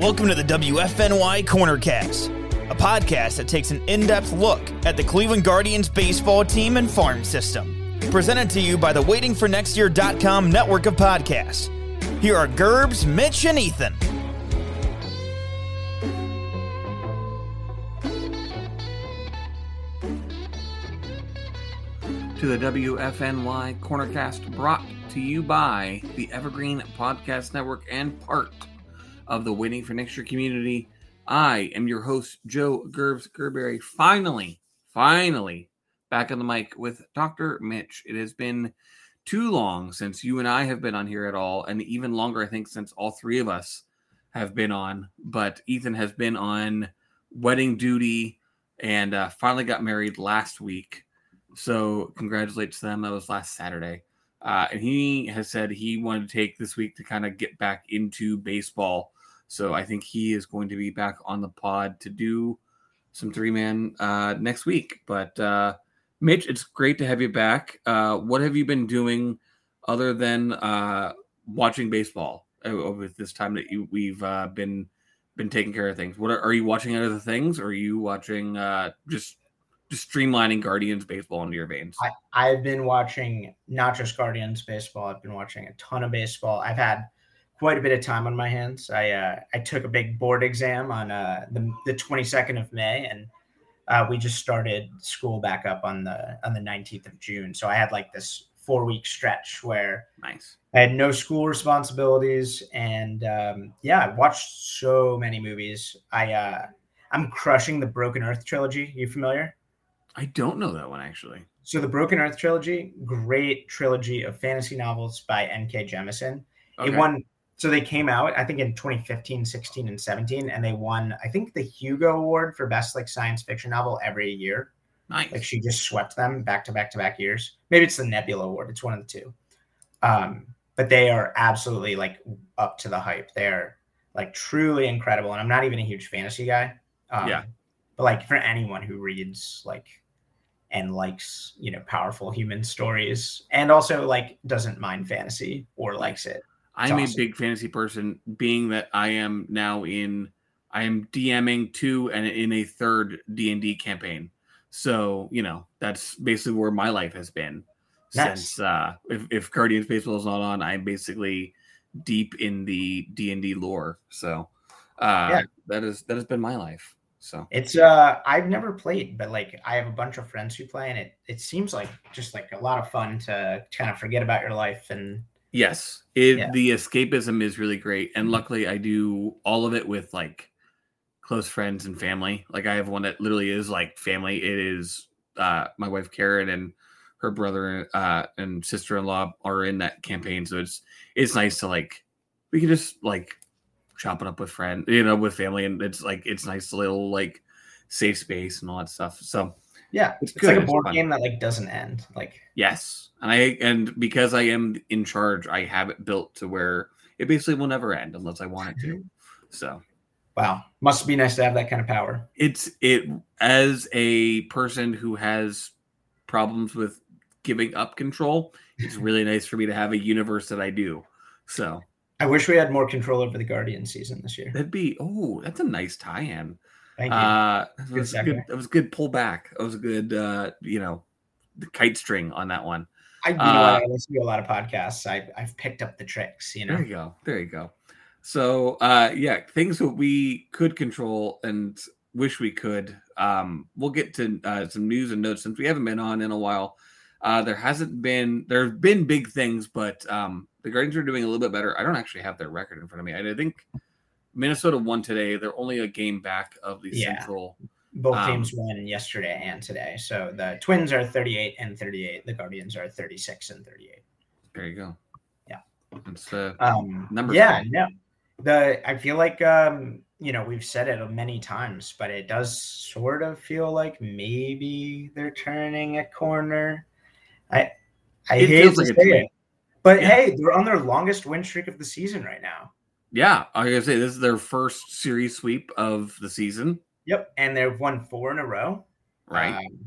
Welcome to the WFNY Cornercast, a podcast that takes an in depth look at the Cleveland Guardians baseball team and farm system. Presented to you by the WaitingForNextYear.com network of podcasts. Here are Gerbs, Mitch, and Ethan. to the WFNY Cornercast brought to you by the Evergreen Podcast Network and part of the Waiting for Next Year community. I am your host, Joe Gerbs Gerberry. Finally, finally back on the mic with Dr. Mitch. It has been too long since you and I have been on here at all, and even longer, I think, since all three of us have been on. But Ethan has been on wedding duty and uh, finally got married last week. So congratulations to them. That was last Saturday. Uh, and he has said he wanted to take this week to kind of get back into baseball. So I think he is going to be back on the pod to do some three man uh, next week. But uh, Mitch, it's great to have you back. Uh, what have you been doing other than uh, watching baseball over this time that you, we've uh, been been taking care of things? What are, are you watching other things? Or are you watching uh, just just streamlining Guardians baseball into your veins? I, I've been watching not just Guardians baseball. I've been watching a ton of baseball. I've had quite a bit of time on my hands. I uh, I took a big board exam on uh, the the 22nd of May, and uh, we just started school back up on the on the 19th of June. So I had like this four week stretch where nice. I had no school responsibilities, and um, yeah, I watched so many movies. I uh, I'm crushing the Broken Earth trilogy. You familiar? I don't know that one actually. So the Broken Earth trilogy, great trilogy of fantasy novels by N.K. Jemisin. Okay. It won. So they came out, I think, in 2015, 16, and 17, and they won, I think, the Hugo Award for best like science fiction novel every year. Nice. Like she just swept them back to back to back years. Maybe it's the Nebula Award. It's one of the two. Um, but they are absolutely like up to the hype. They're like truly incredible. And I'm not even a huge fantasy guy. Um, yeah. But like for anyone who reads like and likes you know powerful human stories and also like doesn't mind fantasy or likes it. I'm awesome. a big fantasy person, being that I am now in I am DMing two and in a third D and D campaign. So you know that's basically where my life has been nice. since uh, if, if Guardians Baseball is not on, I'm basically deep in the D and D lore. So uh, yeah. that is that has been my life. So it's uh I've never played, but like I have a bunch of friends who play, and it it seems like just like a lot of fun to kind of forget about your life and yes, it yeah. the escapism is really great, and mm-hmm. luckily I do all of it with like close friends and family. Like I have one that literally is like family. It is uh my wife Karen and her brother uh and sister in law are in that campaign, so it's it's nice to like we can just like chop it up with friends, you know, with family, and it's like it's nice little like safe space and all that stuff. So yeah, it's, it's like a board game that like doesn't end. Like yes, and I and because I am in charge, I have it built to where it basically will never end unless I want it to. So wow, must be nice to have that kind of power. It's it as a person who has problems with giving up control. It's really nice for me to have a universe that I do. So I wish we had more control over the Guardian season this year. That'd be oh, that's a nice tie-in. Thank you. Uh, that was good. That was good pullback. That was a good, uh, you know, the kite string on that one. I, you know, uh, I listen to a lot of podcasts. I, I've picked up the tricks. You know. There you go. There you go. So, uh, yeah, things that we could control and wish we could. Um, we'll get to uh, some news and notes since we haven't been on in a while. Uh, there hasn't been there have been big things, but um, the Guardians are doing a little bit better. I don't actually have their record in front of me. I think Minnesota won today. They're only a game back of the yeah. Central. Both um, teams won yesterday and today. So the Twins are 38 and 38. The Guardians are 36 and 38. There you go. Yeah. It's uh, Um, Numbers yeah, game. no. The I feel like um, you know we've said it many times, but it does sort of feel like maybe they're turning a corner. I I It hate feels to like say it, but Yeah. hey, they're on their longest win streak of the season right now. Yeah. I was gonna say this is their first series sweep of the season, Yep, and they've won four in a row. right? Um,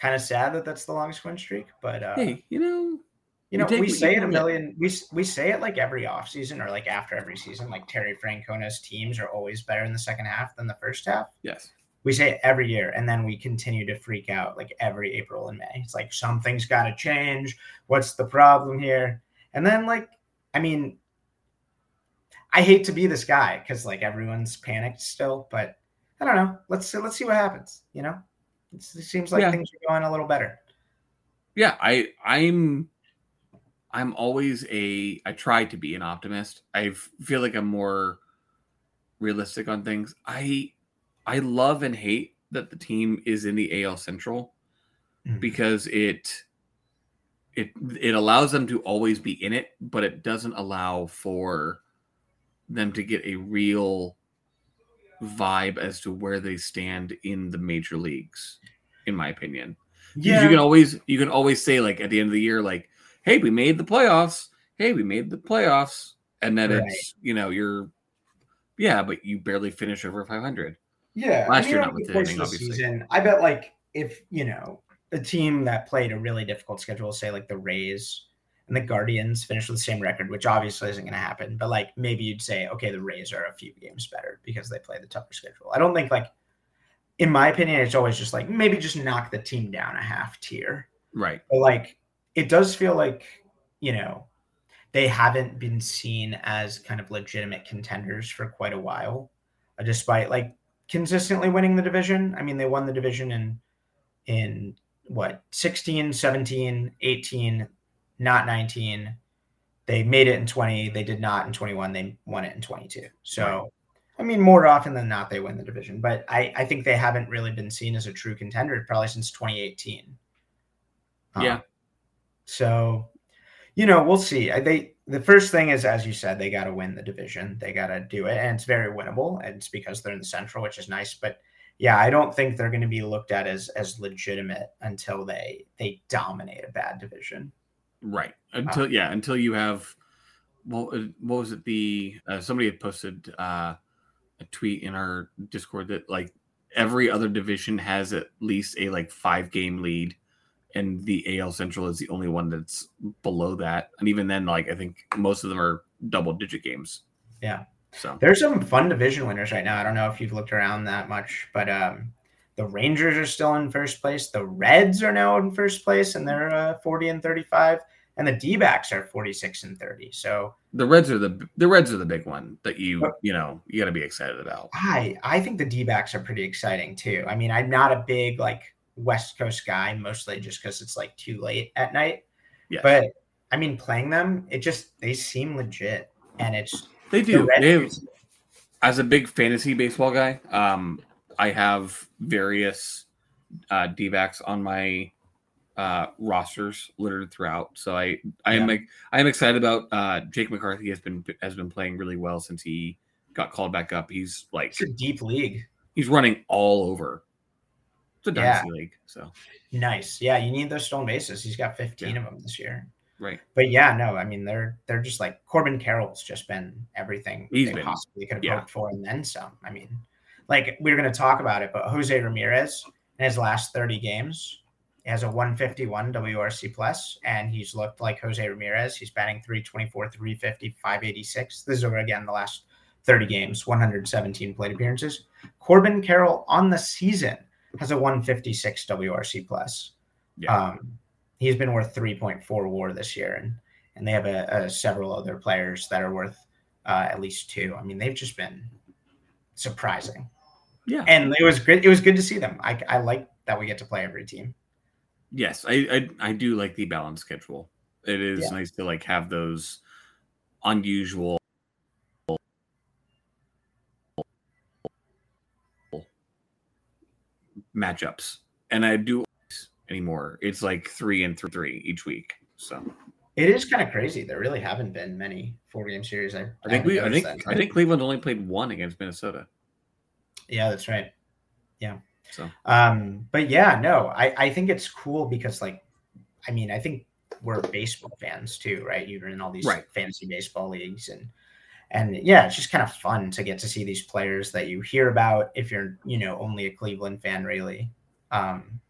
kind of sad that that's the longest win streak, but uh, hey, you know, You know, we say it a million. We we say it like every offseason or like after every season. Like Terry Francona's teams are always better in the second half than the first half. yes. We say it every year, and then we continue to freak out like every April and May. It's like something's got to change. What's the problem here? And then like, I mean, I hate to be this guy because like everyone's panicked still, but I don't know. Let's let's see what happens. You know, it's, it seems like Yeah. things are going a little better. yeah i i'm i'm always a i try to be an optimist I feel like i'm more realistic on things i i love and hate that the team is in the al central Mhm. because it it it allows them to always be in it but it doesn't allow for them to get a real vibe as to where they stand in the major leagues in my opinion yeah. you can always you can always say like at the end of the year like hey we made the playoffs hey we made the playoffs and then Right. it's you know you're yeah but you barely finish over 500 Yeah, Last I year not the with course anything, of the obviously. Season, I bet like if you know a team that played a really difficult schedule, say like the Rays and the Guardians, finished with the same record, which obviously isn't going to happen. But like maybe you'd say, okay, the Rays are a few games better because they play the tougher schedule. I don't think like, in my opinion, it's always just like maybe just knock the team down a half tier. right But like it does feel like, you know, they haven't been seen as kind of legitimate contenders for quite a while, uh, despite like consistently winning the division. I mean, they won the division in in what 16, 17, 18, not 19. They made it in 20. They did not in 21. They won it in 22. So, I mean, more often than not, they win the division. But I, I think they haven't really been seen as a true contender probably since 2018. Yeah. Um, so, you know, we'll see. I- They the first thing is, as you said, they got to win the division. They got to do it, and it's very winnable. And it's because they're in the Central, which is nice. But yeah, I don't think they're going to be looked at as as legitimate until they they dominate a bad division. Right. Until yeah until you have well uh, what was it the uh, somebody had posted uh a tweet in our discord that like every other division has at least a like five game lead and the al central is the only one that's below that. And even then like i think most of them are double digit games. Yeah. so. There's some fun division winners right now. I don't know if you've looked around that much, but um, the Rangers are still in first place. The Reds are now in first place, and they're uh, 40 and 35. And the D backs are 46 and 30. So the reds are the the reds are the big one that you you know you got to be excited about I I think the D backs are pretty exciting too. I mean, I'm not a big like West Coast guy, mostly just because it's like too late at night. yeah But I mean, playing them, it just they seem legit, and it's they the do they have as a big fantasy baseball guy, um, I have various uh, D-backs on my uh, rosters littered throughout. So I I am Yeah. like I am excited about uh, Jake McCarthy has been has been playing really well since he got called back up. He's like It's a deep league. he's running all over. It's a Yeah. dynasty league, so Nice. Yeah, you need those stolen bases. He's got 15 of them this year. right. But yeah, no, I mean they're they're just like Corbin Carroll's just been everything He's they been- possibly could have yeah. hoped for and then some. I mean, like we are going to talk about it, but Jose Ramirez in his last 30 games has a 151 WRC plus, and he's looked like Jose Ramirez. He's batting 324, 350, 586. This is over again the last 30 games, 117 plate appearances. Corbin Carroll on the season has a 156 WRC plus. Yeah. Um, he's been worth 3.4 WAR this year, and and they have a, a several other players that are worth uh, at least two. I mean, they've just been surprising, Yeah. and it was good. It was good to see them. I I like that we get to play every team. Yes, I, I I do like the balance schedule. It is Yeah. nice to like have those unusual matchups, and I do anymore. It's like three and th- three each week. So It is kind of crazy. There really haven't been many four game series. I, I think we. I think. I think Cleveland only played one against Minnesota. Yeah, that's right. Yeah. So. Um. But yeah, no. I I think it's cool because like, I mean, I think we're baseball fans too, right? You're in all these right. fantasy baseball leagues and and yeah, it's just kind of fun to get to see these players that you hear about if you're, you know, only a Cleveland fan, really. Um,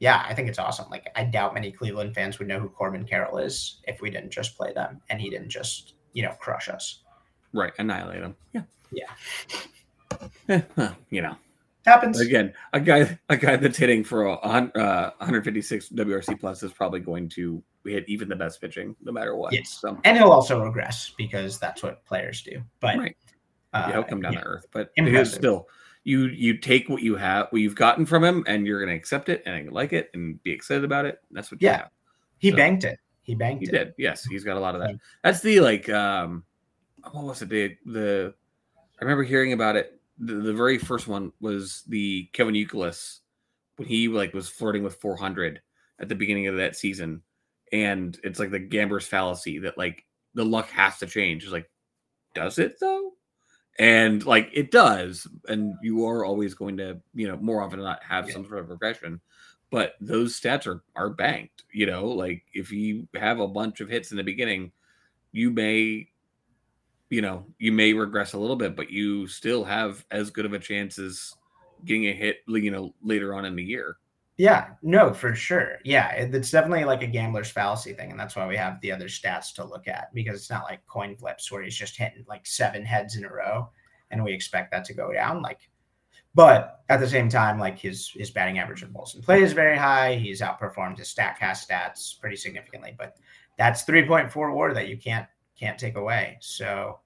yeah, I think it's awesome. Like, I doubt many Cleveland fans would know who Corbin Carroll is if we didn't just play them and he didn't just, you know, crush us. Right, annihilate them. Yeah, yeah. Eh, well, you know, happens again. A guy, a guy that's hitting for a uh, 156 WRC plus is probably going to hit even the best pitching, no matter what. Yes, so. and he'll also regress because that's what players do. But right, uh, yeah, he'll come down yeah. to earth. But impressive. still, you you take what you have, what you've gotten from him, and you're going to accept it and like it and be excited about it. That's what. Yeah, he so, banked it. He banked he it. did. Yes, he's got a lot of that. That's the like. um What was it? The the I remember hearing about it. The, the very first one was the Kevin Youkilis when he like was flirting with 400 at the beginning of that season and it's like the gambler's fallacy that like the luck has to change. It's like, does it though? And like it does, and you are always going to, you know, more often than not have yeah. some sort of regression. But those stats are are banked. You know, like if you have a bunch of hits in the beginning, you may, you know, you may regress a little bit, but you still have as good of a chance as getting a hit, you know, later on in the year. Yeah, no, for sure. Yeah, it's definitely like a gambler's fallacy thing, and that's why we have the other stats to look at because it's not like coin flips where he's just hitting like seven heads in a row, and we expect that to go down. Like, but at the same time, like his his batting average and balls in play is very high. He's outperformed his Statcast stats pretty significantly, but that's three point four WAR that you can't can't take away. So,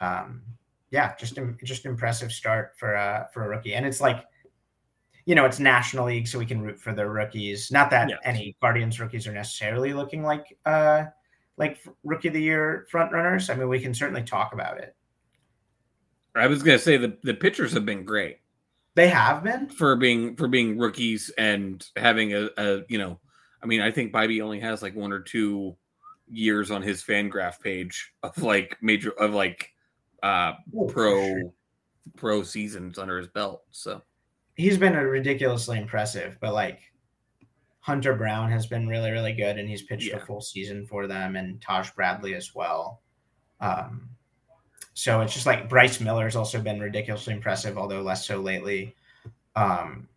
um, yeah, just just impressive start for uh for a rookie, and it's like you know, it's National League, so we can root for their rookies. Not that any Guardians rookies are necessarily looking like uh like rookie of the year front runners. I mean, we can certainly talk about it. I was gonna say the the pitchers have been great. They have been for being for being rookies and having a, a you know, I mean, I think Bibee only has like one or two years on his Fangraph page of like major of like uh oh, pro sure. pro seasons under his belt. So he's been ridiculously impressive, but like Hunter Brown has been really, really good, and he's pitched yeah. a full season for them, and Taj Bradley as well. Um, so it's just like Bryce Miller has also been ridiculously impressive, although less so lately. Um,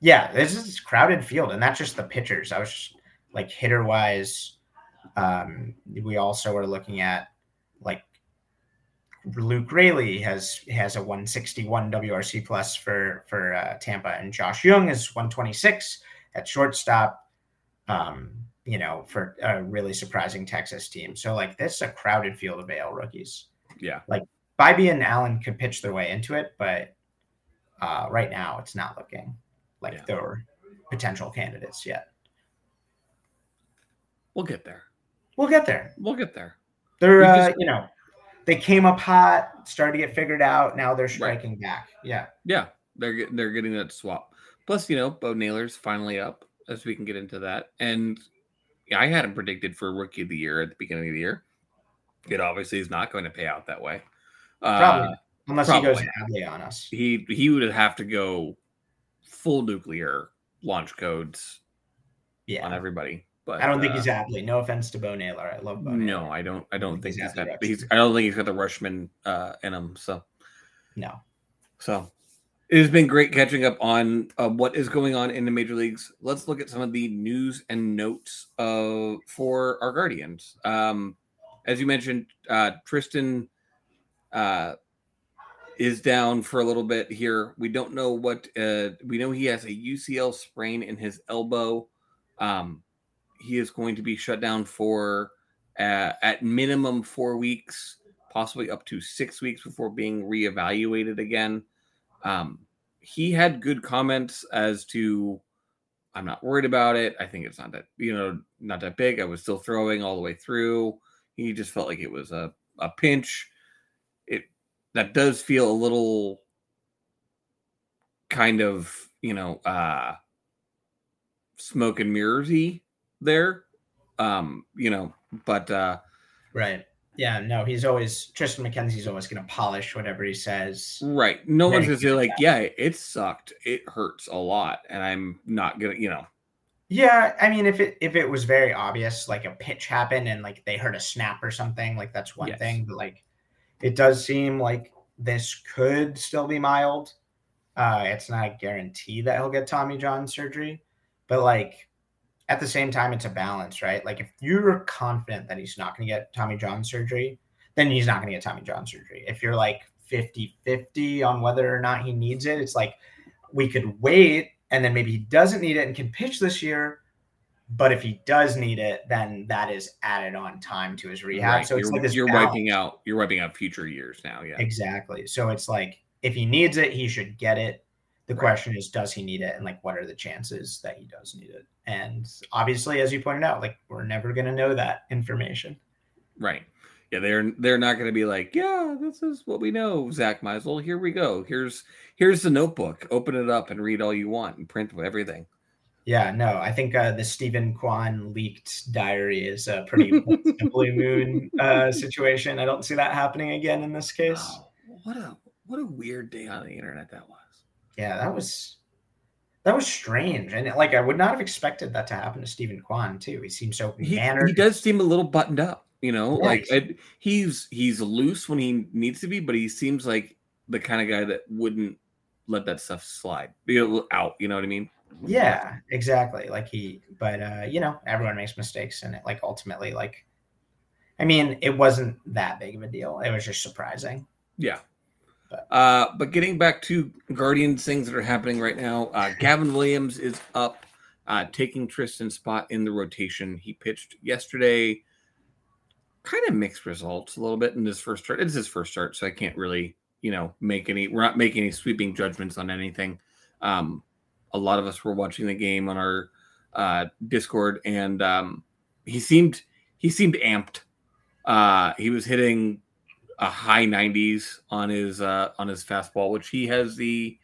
yeah, this is crowded field, and that's just the pitchers. I was just, like hitter wise. Um, we also are looking at like Luke Raley has has a 161 WRC plus for for uh, Tampa, and Josh Jung is 126 at shortstop. Um, you know, for a really surprising Texas team. So like this is a crowded field of AL rookies. Yeah, like Bibee and Allen could pitch their way into it, but uh, right now it's not looking like yeah. they're potential candidates yet. We'll get there. We'll get there. We'll get there. They're, uh, you know, they came up hot, started to get figured out. Now they're striking right. back. Yeah. Yeah. They're getting they're getting that swap. Plus, you know, Bo Naylor's finally up, as we can get into that. And I had him predicted for rookie of the year at the beginning of the year. It obviously is not going to pay out that way. Probably. Uh, Unless probably. he goes badly on us. He he would have to go full nuclear launch codes yeah. on everybody. But I don't think uh, he's. No offense to Bo Naylor. I love Bo. No, I don't. I don't think, think he's, got. He's. I don't think he's got the Rutschman uh, in him. So no. So it has been great catching up on uh, what is going on in the major leagues. Let's look at some of the news and notes uh, for our Guardians. Um, as you mentioned, uh, Triston uh, is down for a little bit here. We don't know what. Uh, we know he has a UCL sprain in his elbow. Um, he is going to be shut down for uh, at minimum four weeks, possibly up to six weeks before being reevaluated again. Um, he had good comments as to I'm not worried about it. I think it's not that you know not that big. I was still throwing all the way through. He just felt like it was a a pinch. It that does feel a little kind of you know uh smoke and mirrorsy there Um, you know, but uh right. Yeah, no, he's always Triston McKenzie's always going to polish whatever he says. right. No one's gonna say like, yeah, it sucked. It hurts a lot, and I'm not gonna, you know. Yeah, I mean, if it if it was very obvious, like a pitch happened and like they heard a snap or something, like that's one Yes. thing. But like, it does seem like this could still be mild. Uh, it's not a guarantee that he'll get Tommy John surgery, but like at the same time, it's a balance, right? Like if you're confident that he's not going to get Tommy John surgery, then he's not going to get Tommy John surgery. If you're like 50 50 on whether or not he needs it, it's like we could wait and then maybe he doesn't need it and can pitch this year. But if he does need it, then that is added on time to his rehab. right. So it's you're, like this you're balance. wiping out you're wiping out future years now. Yeah. Exactly. So it's like if he needs it, he should get it. The Right. question is, does he need it? And like, what are the chances that he does need it? And obviously, as you pointed out, like we're never going to know that information. Right. Yeah, they're they're not going to be like, yeah, this is what we know, Zack Meisel. Here we go. Here's here's the notebook. Open it up and read all you want and print everything. Yeah, no, I think uh, the Steven Kwan leaked diary is a pretty blue moon uh, situation. I don't see that happening again in this case. Wow, what a what a weird day on the internet that was. Yeah, that was that was strange, and like I would not have expected that to happen to Steven Kwan too. He seems so He, mannered. he does seem a little buttoned up, you know, like. I, he's he's loose when he needs to be, but he seems like the kind of guy that wouldn't let that stuff slide, be out. You know what I mean? Yeah, exactly. Like he, but uh, you know, everyone makes mistakes, and it like ultimately, like, I mean, it wasn't that big of a deal. It was just surprising. Yeah. But- Uh, but getting back to Guardians things that are happening right now, uh, Gavin Williams is up, uh, taking Triston's spot in the rotation. He pitched yesterday, kind of mixed results a little bit in his first start. It's his first start, so I can't really, you know, make any. We're not making any sweeping judgments on anything. Um, a lot of us were watching the game on our uh, Discord, and um, he seemed he seemed amped. Uh, he was hitting a high 90s on his uh, on his fastball, which he has the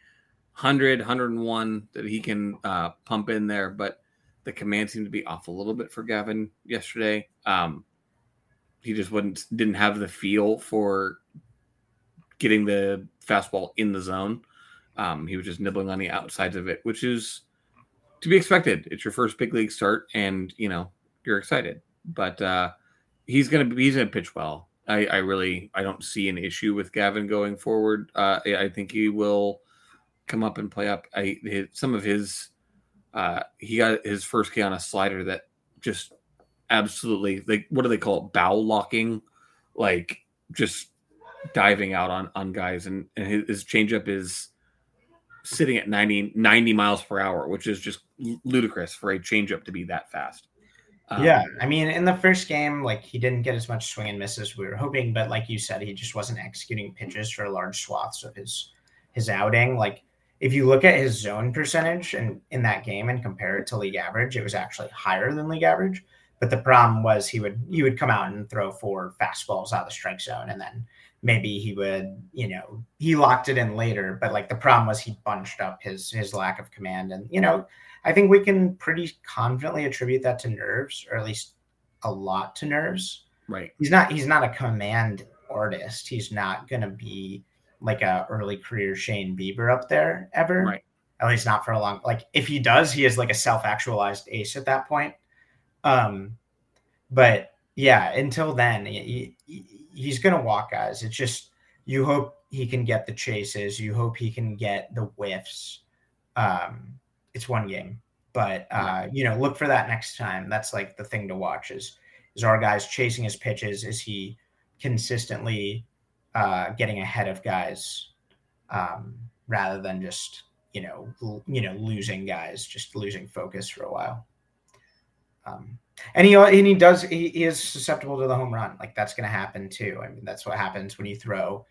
100, 101 that he can uh, pump in there. But the command seemed to be off a little bit for Gavin yesterday. Um, he just wouldn't didn't have the feel for getting the fastball in the zone. Um, he was just nibbling on the outsides of it, which is to be expected. It's your first big league start, and you know you're excited. But uh, he's gonna be he's gonna pitch well. I, I really I don't see an issue with Gavin going forward. Uh, I, think he will come up and play up. I his, some of his uh, he got his first K on a slider that just absolutely like what do they call it bow locking, like just diving out on on guys and, and his, his changeup is sitting at 90, 90 miles per hour, which is just ludicrous for a changeup to be that fast. Um, yeah, I mean, in the first game, like he didn't get as much swing and miss as we were hoping, but like you said, he just wasn't executing pitches for large swaths of his his outing. Like if you look at his zone percentage and in that game and compare it to league average, it was actually higher than league average. But the problem was he would he would come out and throw four fastballs out of the strike zone, and then maybe he would you know he locked it in later. But like the problem was he bunched up his his lack of command, and you know I think we can pretty confidently attribute that to nerves, or at least a lot to nerves. right. He's not he's not a command artist. He's not gonna be like a early career Shane Bieber up there ever. Right. At least not for a long like if he does, he is like a self-actualized ace at that point. Um but yeah, until then, he, he- he's gonna walk guys. It's just you hope he can get the chases, you hope he can get the whiffs. Um it's one game but uh, you know, look for that next time. That's like the thing to watch is is our guys chasing his pitches? Is he consistently uh, getting ahead of guys um, rather than just you know l- you know losing guys, just losing focus for a while? Um, and he and he does he, he is susceptible to the home run. Like that's going to happen too. I mean, that's what happens when you throw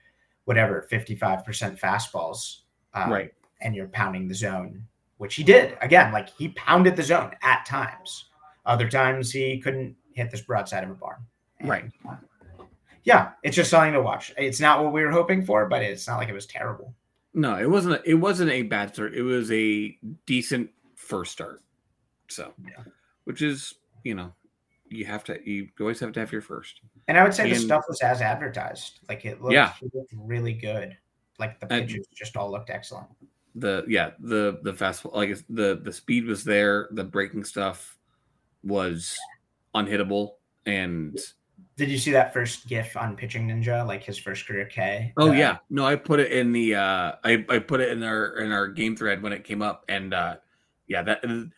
whatever fifty five percent fastballs, um, Right. And you're pounding the zone which he did. Again, like he pounded the zone at times. Other times he couldn't hit this broadside of a barn. Right. Yeah, it's just something to watch. It's not what we were hoping for, but it's not like it was terrible. No, it wasn't. A, it wasn't a bad start. It was a decent first start. So, Yeah. which is you know you have to you always have to have your first. And I would say And- the stuff was as advertised. Like it looked, Yeah. it looked really good. Like the And- pitches just all looked excellent. The yeah the the fast like the the speed was there. The breaking stuff was unhittable and Did you see that first GIF on Pitching Ninja, like his first career K? oh Uh, yeah no I put it in the uh I I put it in our in our game thread when it came up and uh yeah that uh, perfect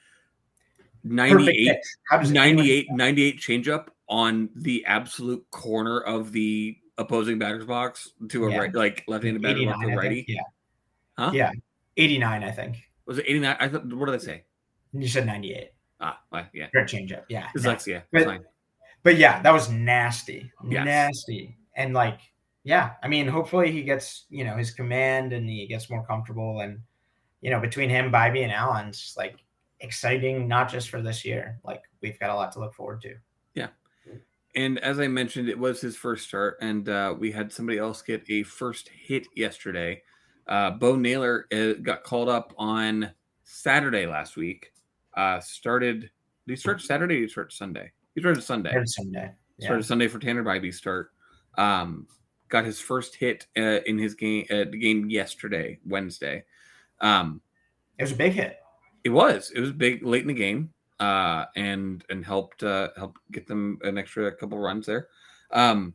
98 pitch. How does anyone- 98 98 changeup on the absolute corner of the opposing batter's box to a Yeah. right like left-handed batter 89, to righty. Yeah, Huh? yeah, eighty nine, I think. Was it 89? I thought what did I say? You said ninety eight. Ah, well, yeah. Change changeup. Yeah. Dyslexia. But- But yeah, that was nasty, Yes. nasty, and like, yeah, I mean, hopefully he gets you know his command and he gets more comfortable, and you know between him, Bibee, and Allen's like exciting, not just for this year. Like we've got a lot to look forward to. Yeah. And as I mentioned, it was his first start, and uh, we had somebody else get a first hit yesterday. Uh, Bo Naylor uh, got called up on Saturday last week. Uh, started. Did he start Saturday? Or did he start Sunday? He started Sunday. Every Sunday. Yeah. started Sunday for Tanner Bibee start. Um, got his first hit uh, in his game uh, the game yesterday, Wednesday. Um, It was a big hit. it was it was big late in the game, uh, and and helped uh, helped get them an extra couple runs there. Um,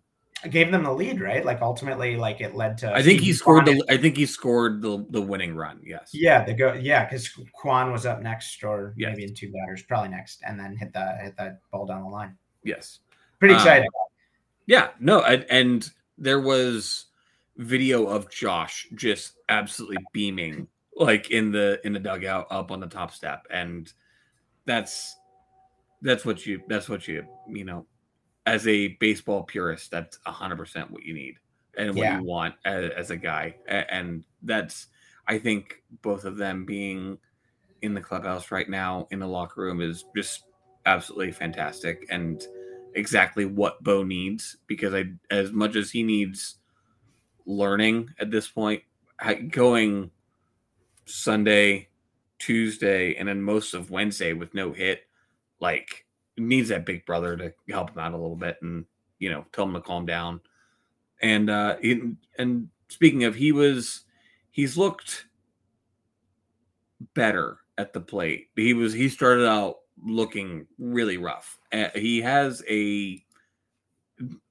gave them the lead, right? Like ultimately, like it led to. I think he scored Kwan- the I think he scored the the winning run. Yes. Yeah, the go. Yeah, because Kwan was up next, or Yes. maybe in two batters, probably next, and then hit the hit that ball down the line. Yes. Pretty Um, exciting. Yeah, no, and, and there was video of Josh just absolutely beaming, like in the in the dugout up on the top step, and that's that's what you that's what you you know, as a baseball purist, that's hundred percent what you need and what Yeah. you want as, as a guy, and that's I think both of them being in the clubhouse right now in the locker room is just absolutely fantastic and exactly what Bo needs because I as much as he needs learning at this point going Sunday, Tuesday and then most of Wednesday with no hit like needs that big brother to help him out a little bit and you know tell him to calm down. And uh and speaking of he was he's looked better at the plate. He was he started out looking really rough. Uh, he has a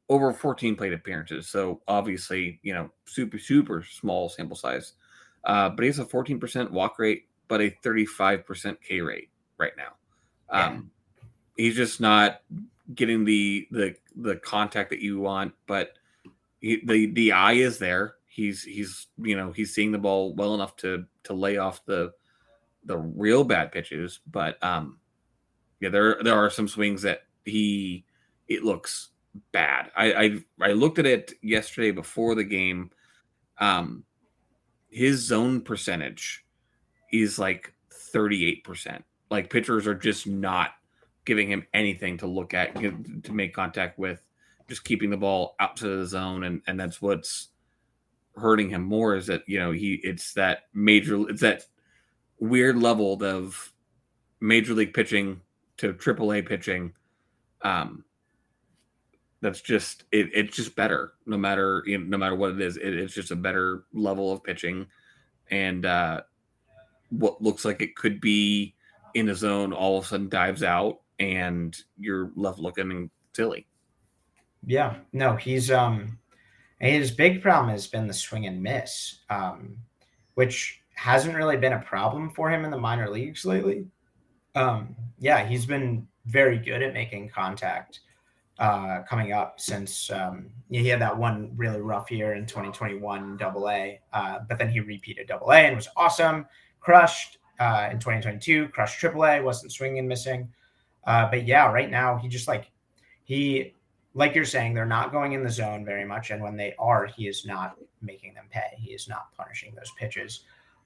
over 14 plate appearances so obviously you know super super small sample size. Uh, but he has a 14% walk rate but a 35% k rate right now. Um, he's just not getting the the the contact that you want but he, the the eye is there. He's he's you know he's seeing the ball well enough to to lay off the the real bad pitches but um yeah there there are some swings that he it looks bad. I i, I looked at it yesterday before the game. Um his zone percentage is like 38% like pitchers are just not giving him anything to look at to make contact with just keeping the ball outside of the zone and and that's what's hurting him more is that you know he it's that major it's that weird level of major league pitching to triple A pitching um that's just it, it's just better no matter you know, no matter what it is it, it's just a better level of pitching. And uh what looks like it could be in the zone all of a sudden dives out and you're left looking silly Yeah, no, he's um his big problem has been the swing and miss, um, which hasn't really been a problem for him in the minor leagues lately. Um, yeah, he's been very good at making contact uh, coming up since um, he had that one really rough year in 2021 double A, uh, but then he repeated double A and was awesome, crushed uh, in 2022, crushed triple A, wasn't swinging and missing. Uh, but yeah, right now he just like he like you're saying, they're not going in the zone very much, and when they are, he is not making them pay. He is not punishing those pitches.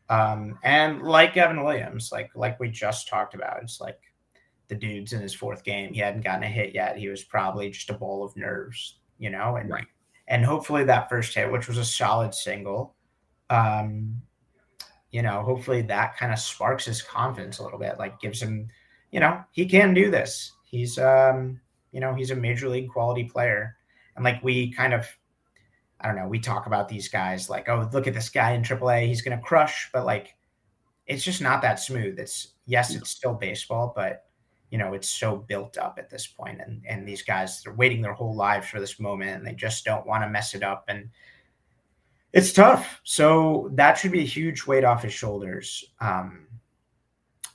Um, and like Gavin Williams, like like we just talked about, it's like the dude's in his fourth game. He hadn't gotten a hit yet. He was probably just a ball of nerves, you know. And Right. and hopefully that first hit, which was a solid single, um, you know, hopefully that kind of sparks his confidence a little bit, like gives him, you know, he can do this. He's um you know, he's a major league quality player. And like we kind of, I don't know, we talk about these guys like, oh, look at this guy in AAA, he's going to crush, but like, it's just not that smooth. It's yes, it's still baseball, but you know, it's so built up at this point, and and these guys they're waiting their whole lives for this moment, and they just don't want to mess it up, and it's tough. So that should be a huge weight off his shoulders. Um,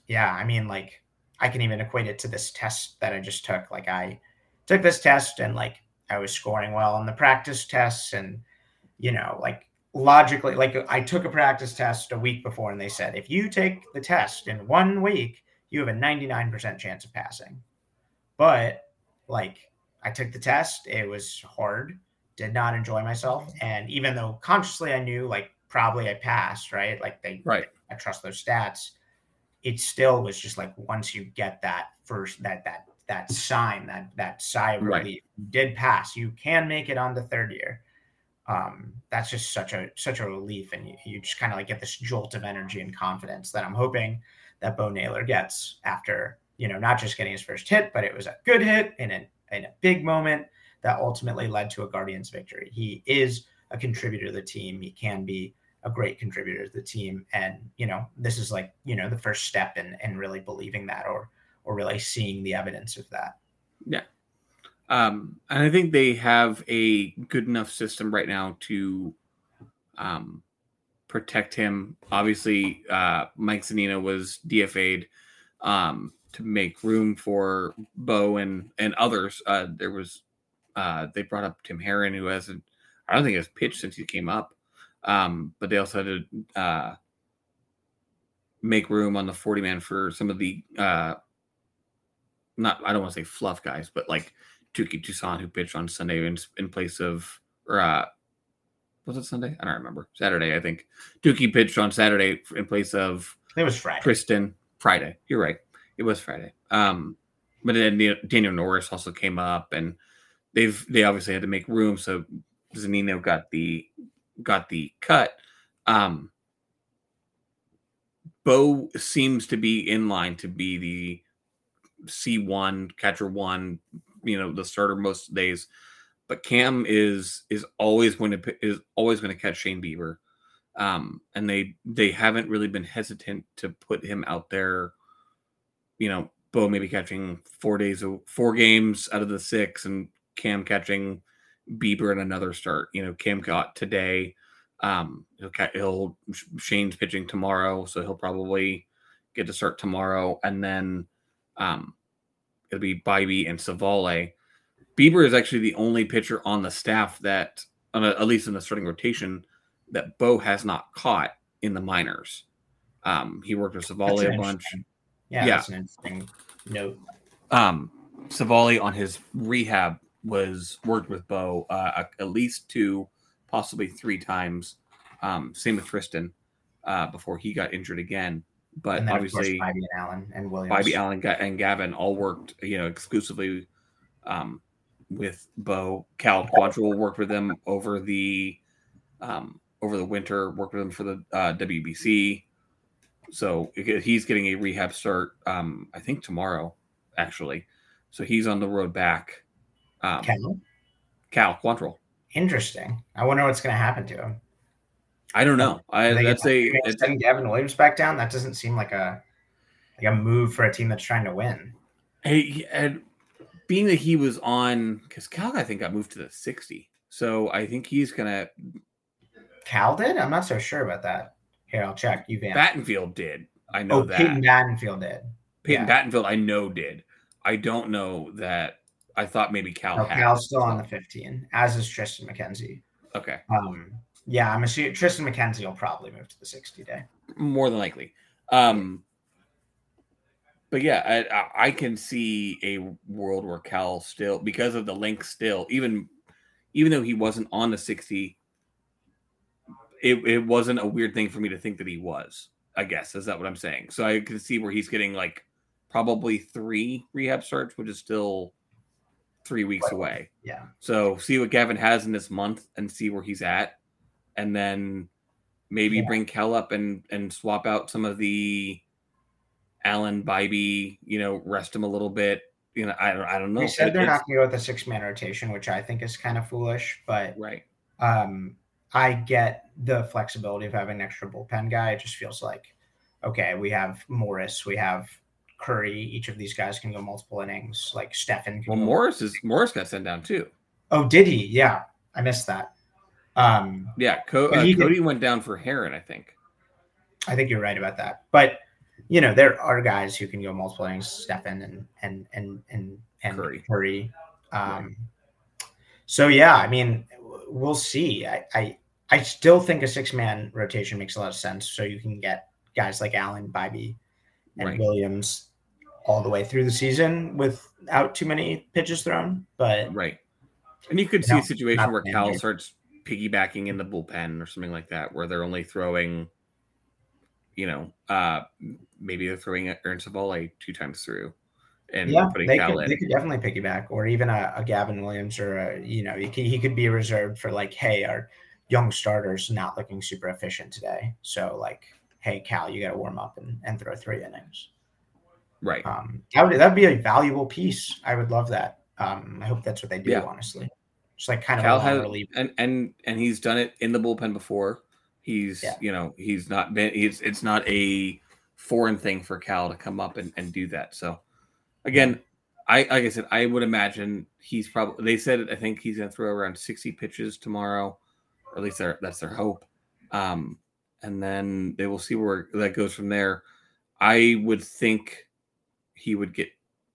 yeah, I mean, like I can even equate it to this test that I just took. Like I took this test and like I was scoring well on the practice tests and you know, like logically like I took a practice test a week before and they said if you take the test in 1 week, you have a 99% chance of passing. But like I took the test, it was hard, did not enjoy myself and even though consciously I knew like probably I passed, right? Like they right. I trust those stats it still was just like once you get that first that that that sign that that sigh of Right. relief you did pass you can make it on the third year. Um that's just such a such a relief and you, you just kind of like get this jolt of energy and confidence that i'm hoping that bo naylor gets after you know not just getting his first hit but it was a good hit in a in a big moment that ultimately led to a guardians victory. He is a contributor to the team. He can be a great contributor to the team. And, you know, this is like, you know, the first step in, in really believing that or, or really seeing the evidence of that. Yeah. Um, and I think they have a good enough system right now to um, protect him. Obviously, uh, Mike Zunino was DFA'd um, to make room for Bo and and others. Uh, there was uh, they brought up Tim Herrin, who hasn't I don't think has pitched since he came up. Um, but they also had to uh, make room on the 40 man for some of the uh, not I don't want to say fluff guys, but like Touki Toussaint who pitched on Sunday in, in place of or uh was it Sunday? I don't remember. Saturday, I think. Touki pitched on Saturday in place of It was Friday. Kristen Friday. You're right. It was Friday. Um, but then Daniel Norris also came up, and they've they obviously had to make room. So Zunino got the got the cut. Um, Bo seems to be in line to be the C one catcher one, you know, the starter most days. But Cam is is always going to is always going to catch Shane Bieber, um, and they they haven't really been hesitant to put him out there. You know, Bo maybe catching four days four games out of the six, and Cam catching Bieber in another start. You know, Cam got today. Um, he'll, he'll Shane's pitching tomorrow, so he'll probably get to start tomorrow, and then um, it'll be Bibee and Civale. Bieber is actually the only pitcher on the staff that, at least in the starting rotation, that Bo has not caught in the minors. Um, he worked with Civale a bunch. Yeah, Yeah. that's an interesting note. Um, Civale on his rehab was worked with Bo uh, at least two, possibly three times. Um, same with Triston uh, before he got injured again. But and then, obviously, Bibee and Allen and Williams. Bibee Allen and Gavin all worked, you know, exclusively um, with Bo. Cal Quantrill worked with them over the um, over the winter. Worked with them for the uh, WBC. So he's getting a rehab start. Um, I think tomorrow, actually. So he's on the road back. Um, Cal? Cal Quantrill. Interesting. I wonder what's going to happen to him. I don't know. I Are they that's gonna- a it's, sending Gavin Williams back down. That doesn't seem like a like a move for a team that's trying to win. Hey, and being that he was on, because Cal, I think, got moved to the 60. So I think he's going to. Cal did. I'm not so sure about that. Here, I'll check. You Van. Battenfield did. I know oh, that. Peyton Peyton, Battenfield did. Peyton Battenfield, I know did. I don't know that. I thought maybe Cal No, had. Cal's still on the 15, as is Triston McKenzie. Okay. Um, yeah, I'm assuming Triston McKenzie will probably move to the 60 day. More than likely. Um, but yeah, I, I- I can see a world where Cal still, because of the link still, even even though he wasn't on the 60, it, it wasn't a weird thing for me to think that he was. I guess is that what I'm saying? So I can see where he's getting like probably three rehab starts, which is still three weeks away. Yeah. So see what Gavin has in this month and see where he's at, and then maybe Yeah. bring Cal up and and swap out some of the Allen Bibee. You know, rest him a little bit, you know, I don't, I don't know. They said they're not going to go with a six man rotation, which I think is kind of foolish. But right. um, I get the flexibility of having an extra bullpen guy. It just feels like, okay, we have Morris, we have Curry. Each of these guys can go multiple innings. Like Stephan. Well, Morris is Morris got sent down too. Oh, did he? Yeah, I missed that. Um, Yeah, Co- uh, he did- Cody went down for Herrin, I think. I think you're right about that. But you know, there are guys who can go multiple innings, Stephan and and and and and Curry. Curry. Um, so yeah, I mean, we'll see. I, I I still think a six man rotation makes a lot of sense. So you can get guys like Allen, Bibee, and Right. Williams all the way through the season without too many pitches thrown. But Right. And you could You see know, a situation where Cal starts piggybacking in the bullpen or something like that, where they're only throwing, you know, uh maybe they're throwing Aaron Civale two times through and yeah, putting they Cal could, in. they could definitely piggyback, or even a, a Gavin Williams, or a, you know, he could, he could be reserved for like, hey, our young starters not looking super efficient today, so like, hey, Cal, you got to warm up and, and throw three innings. Right. Um, that would that'd be a valuable piece. I would love that. Um, I hope that's what they do. Yeah. Honestly, just like kind of Cal a has relief. and and and he's done it in the bullpen before. He's Yeah. you know he's not been he's it's not a foreign thing for Cal to come up and, and do that. So again, I like I said, I would imagine he's probably they said I think he's gonna throw around 60 pitches tomorrow, or at least their, that's their hope. Um, and then they will see where that goes from there. I would think he would get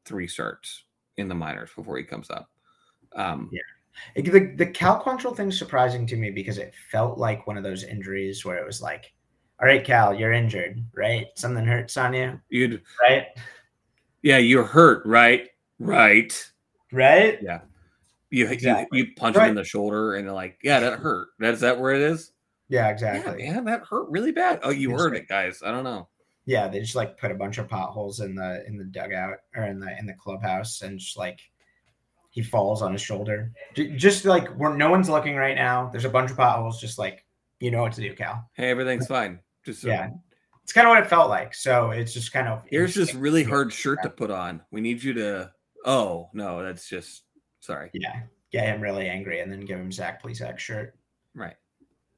three starts in the minors before he comes up. Um, Yeah. It- the the Cal Quantrill thing's surprising to me because it felt like one of those injuries where it was like, all right, Cal, you're injured, right? Something hurts on you, you'd right? Yeah, you're hurt, right? Right. Right? You Exactly. you, you punch Right. him in the shoulder and they're like, yeah, that hurt. That's that where it is? Yeah, exactly. Yeah, man, that hurt really bad. Oh, you Yes, heard it, guys. I don't know. Yeah, they just like put a bunch of potholes in the in the dugout or in the in the clubhouse and just like he falls on his shoulder. Just like where no one's looking right now. There's a bunch of potholes, just like you know what to do, Cal. Hey, everything's fine. Just uh, Yeah. It's kind of what it felt like. So it's just kind of here's this really hard shirt to put on. We need you to. Oh no, that's just sorry. Yeah. Get him really angry and then give him Zach Plesac shirt. Right.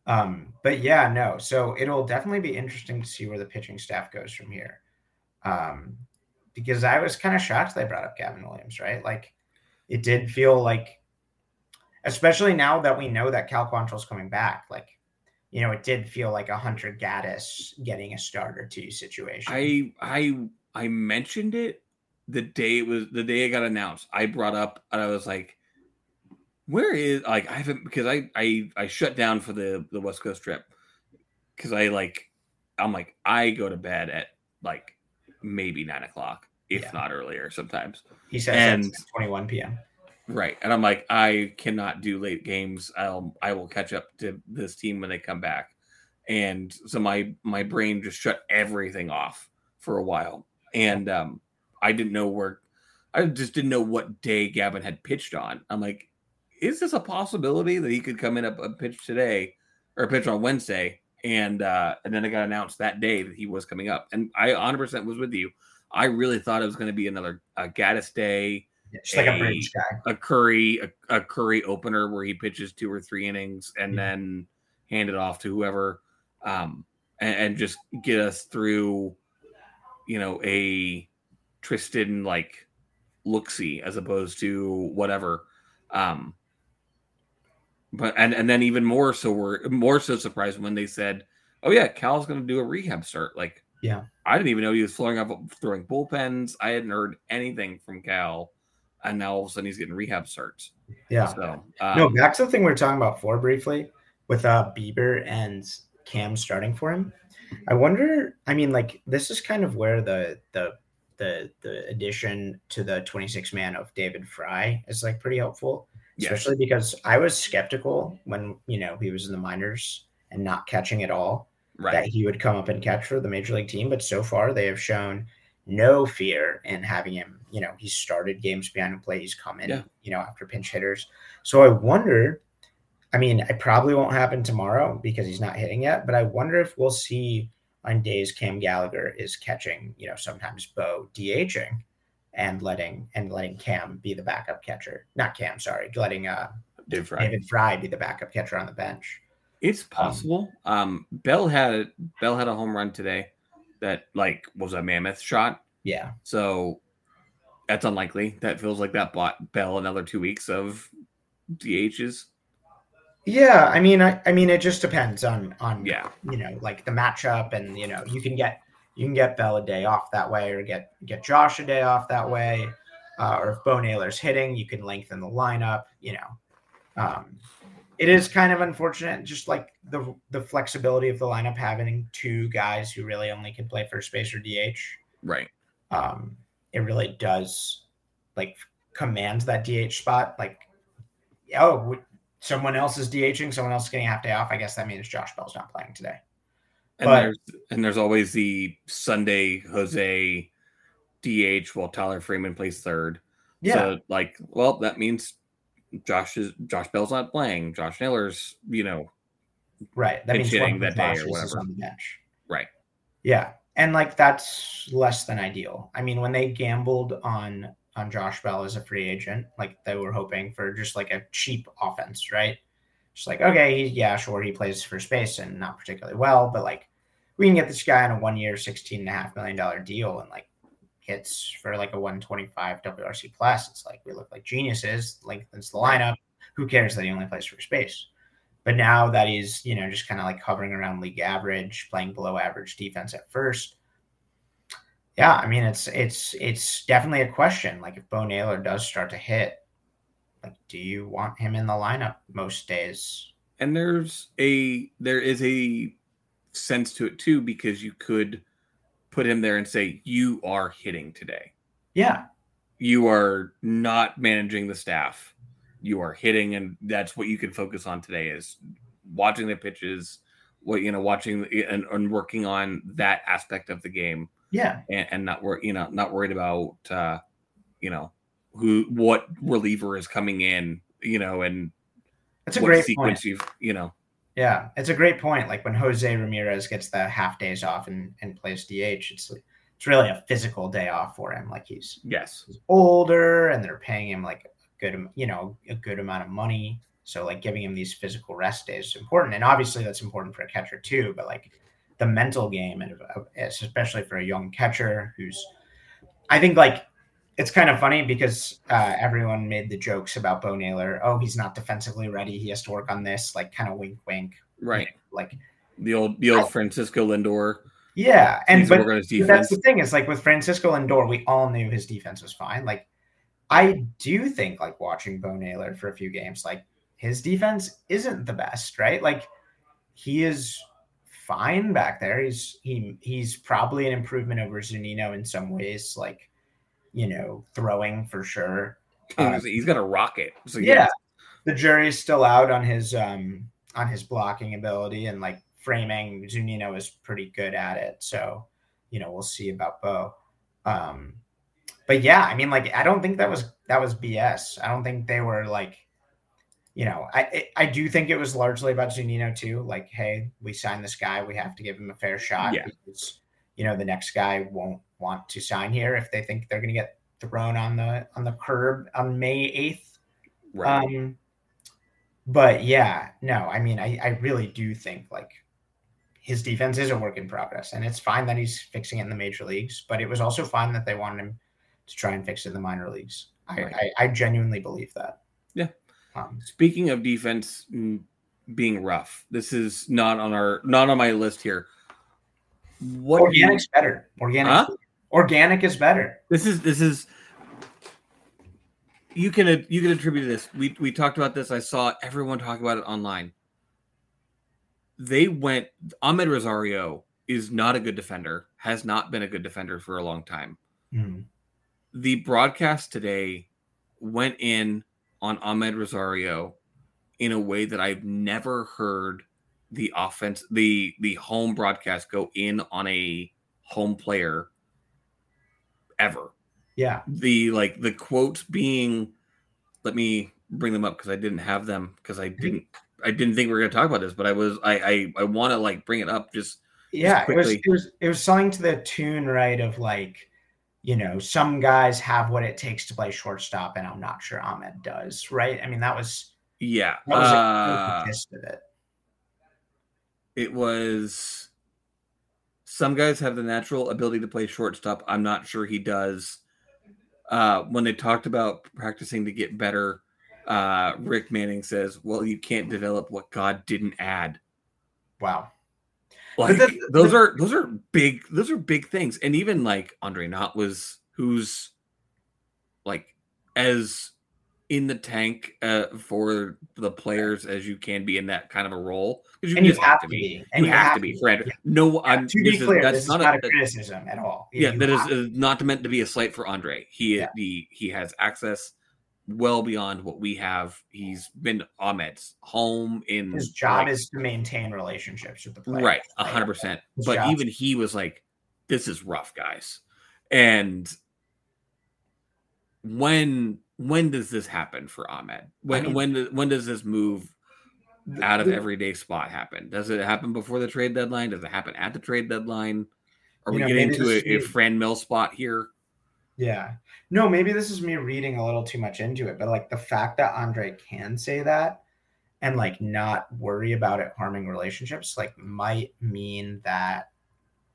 Um, but yeah, no. So it'll definitely be interesting to see where the pitching staff goes from here. Um, because I was kind of shocked they brought up Gavin Williams, right? Like it did feel like, especially now that we know that Cal Quantrill's coming back, like, you know, it did feel like a Hunter Gaddis getting a start or two situation. I I I mentioned it the day it was the day it got announced. I brought up and I was like, "Where is like I haven't because I I I shut down for the the West Coast trip because I like I'm like I go to bed at like maybe nine o'clock if Yeah. not earlier sometimes. He says and- it's 21 p.m. right and I'm like I cannot do late games. I'll I will catch up to this team when they come back. And so my my brain just shut everything off for a while. And um i didn't know where i just didn't know what day gavin had pitched on. I'm like is this a possibility that he could come in a, a pitch today or a pitch on wednesday and uh and then it got announced that day that he was coming up and i 100% was with you i really thought it was going to be another uh, gaddis day Just like a a- bridge guy. a Curry a, a Curry opener where he pitches two or three innings and Mhm. then hand it off to whoever, um, and, and just get us through, you know, a Triston like looksy as opposed to whatever. Um, but and and then even more so we're more so surprised when they said, "Oh yeah, Cal's going to do a rehab start." Like, Yeah. I didn't even know he was throwing up throwing bullpens. I hadn't heard anything from Cal, and now all of a sudden he's getting rehab starts. Yeah. So um, no, back to the thing we were talking about before briefly with uh Bieber and Cam starting for him. I wonder. I mean, like this is kind of where the the the the addition to the 26 man of David Fry is like pretty helpful, yes. especially because I was skeptical when you know he was in the minors and not catching at all that he would come up and catch for the major league team. But so far, they have shown no fear in having him. You know, he started games behind the plate. He's come in, Yeah. you know, after pinch hitters. So I wonder. I mean, it probably won't happen tomorrow because he's not hitting yet. But I wonder if we'll see on days Cam Gallagher is catching. You know, sometimes Bo DHing. And letting and letting Cam be the backup catcher. Not Cam, sorry, letting uh David Fry. David Fry be the backup catcher on the bench. It's possible. Um, Bell had Bell had a home run today that like was a mammoth shot. Yeah. So that's unlikely. That feels like that bought Bell another two weeks of DHs. Yeah, I mean, I, I mean, it just depends on on Yeah. you know like the matchup, and you know you can get you can get Bell a day off that way, or get get Josh a day off that way, uh, or if Bo Naylor's hitting, you can lengthen the lineup. You know, um, it is kind of unfortunate, just like the the flexibility of the lineup having two guys who really only can play first base or DH. Right. Um, it really does like commands that DH spot. Like, oh, someone else is DHing, someone else is getting a half day off. I guess that means Josh Bell's not playing today. And But- there's and there's always the Sunday Jose DH while Tyler Freeman plays third. Yeah, So like, well, that means Josh is Josh Bell's not playing. Josh Naylor's, you know, right. That means one hitting that the day or Joshes is whatever. on the bench. right. Yeah, and like that's less than ideal. I mean, when they gambled on on Josh Bell as a free agent, like they were hoping for just like a cheap offense, right? Just like okay, yeah, sure, he plays first base and not particularly well, but like we can get this guy on a one year, sixteen and a half million dollar deal and like hits for like a one twenty five WRC plus. It's like we look like geniuses. Lengthens the lineup. Who cares that he only plays first base? But now that he's, you know, just kind of like hovering around league average, playing below average defense at first. Yeah, I mean it's it's it's definitely a question. Like if Bo Naylor does start to hit, like do you want him in the lineup most days? And there's a there is a sense to it too because you could put him there and say you are hitting today. Yeah, You are not managing the staff. You are hitting, and that's what you can focus on today is watching the pitches, what you know, watching and, and working on that aspect of the game. yeah, and, and not worry, you know, not worried about, uh, you know, who, what reliever is coming in, you know, and that's a great sequence point. you've, you know, Yeah, it's a great point. Like when Jose Ramirez gets the half days off and, and plays DH, it's like, it's really a physical day off for him. Like he's yes, he's older and they're paying him like a good you know a good amount of money so like giving him these physical rest days is important and obviously that's important for a catcher too but like the mental game and especially for a young catcher who's i think like it's kind of funny because uh, everyone made the jokes about Bo Naylor. Oh, he's not defensively ready. He has to work on this. Like, kind of wink, wink. right. Like, The old, the old Francisco Lindor. yeah. And needs to but work on his But that's the thing is like with Francisco Lindor, we all knew his defense was fine. Like I do think like watching Bo Naylor for a few games, like his defense isn't the best, right? Like he is fine back there. He's he he's probably an improvement over Zunino in some ways, like you know, throwing for sure. Uh, he's got a rocket. So yeah. The jury's still out on his um on his blocking ability and like framing. Zunino is pretty good at it. So, you know, we'll see about Bo. Um but yeah, I mean like I don't think that was that was BS. I don't think they were like you know, I I do think it was largely about Zunino too. Like, hey, we signed this guy, we have to give him a fair shot Yeah. because you know the next guy won't want to sign here if they think they're going to get thrown on the on the curb on May eighth. right. Um, but yeah, no, I mean, I, I really do think like his defense is a work in progress, and it's fine that he's fixing it in the major leagues, but it was also fine that they wanted him to try and fix it in the minor leagues. I, Right. I, I genuinely believe that. Yeah. Um, Speaking of defense being rough, this is not on our, not on my list here. What do you- organic's better. Organic. Huh? Organic is better. This is this is you can you can attribute this. We we talked about this. I saw everyone talk about it online. They went Amed Rosario is not a good defender, has not been a good defender for a long time. Mhm. The broadcast today went in on Amed Rosario in a way that I've never heard the offense the the home broadcast go in on a home player ever Yeah. the like the quotes being let me bring them up because i didn't have them because i didn't i didn't think we were going to talk about this but i was i i, I want to like bring it up just Yeah. It was, it was it was something to the tune right of like you know, some guys have what it takes to play shortstop, and I'm not sure Amed does, right? I mean, that was yeah, that was uh, the gist of it. It was. Some guys have the natural ability to play shortstop. I'm not sure he does. Uh, when they talked about practicing to get better, uh, Rick Manning says, "Well, you can't develop what God didn't add." Wow. Like those are those are big those are big things. And even like Andre Knott was who's like as in the tank uh, for the players as you can be in that kind of a role. 'Cause And you just have to be. And you have to be. Fred. No, I'm to be this is- clear, that's this is not not, a, criticism at all. yeah, You that is, have- is not meant to be a slight for Andre. He Yeah. he he has access well beyond what we have. He's been Ahmed's home in his job like, is to maintain relationships with the players. right a hundred percent but job. even he was like this is rough guys and when when does this happen for Amed? When mean- when when does this move out of The- everyday spot happen? Does it happen before the trade deadline? Does it happen at the trade deadline? Are we know, getting maybe to a, a Franmil spot here? Yeah. No, maybe this is me reading a little too much into it, but like the fact that Andre can say that and like not worry about it harming relationships, like might mean that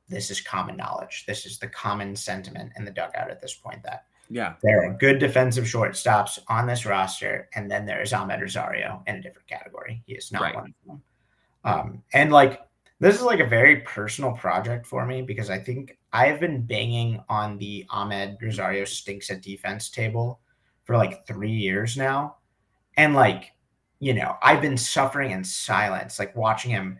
this is common knowledge. This is the common sentiment in the dugout at this point that yeah there are good defensive shortstops on this roster, and then there is Amed Rosario in a different category. He is not Right. one of them. Um, and like this is like a very personal project for me because I think I've been banging on the Amed Rosario stinks at defense table for like three years now. And like, you know, I've been suffering in silence, like watching him,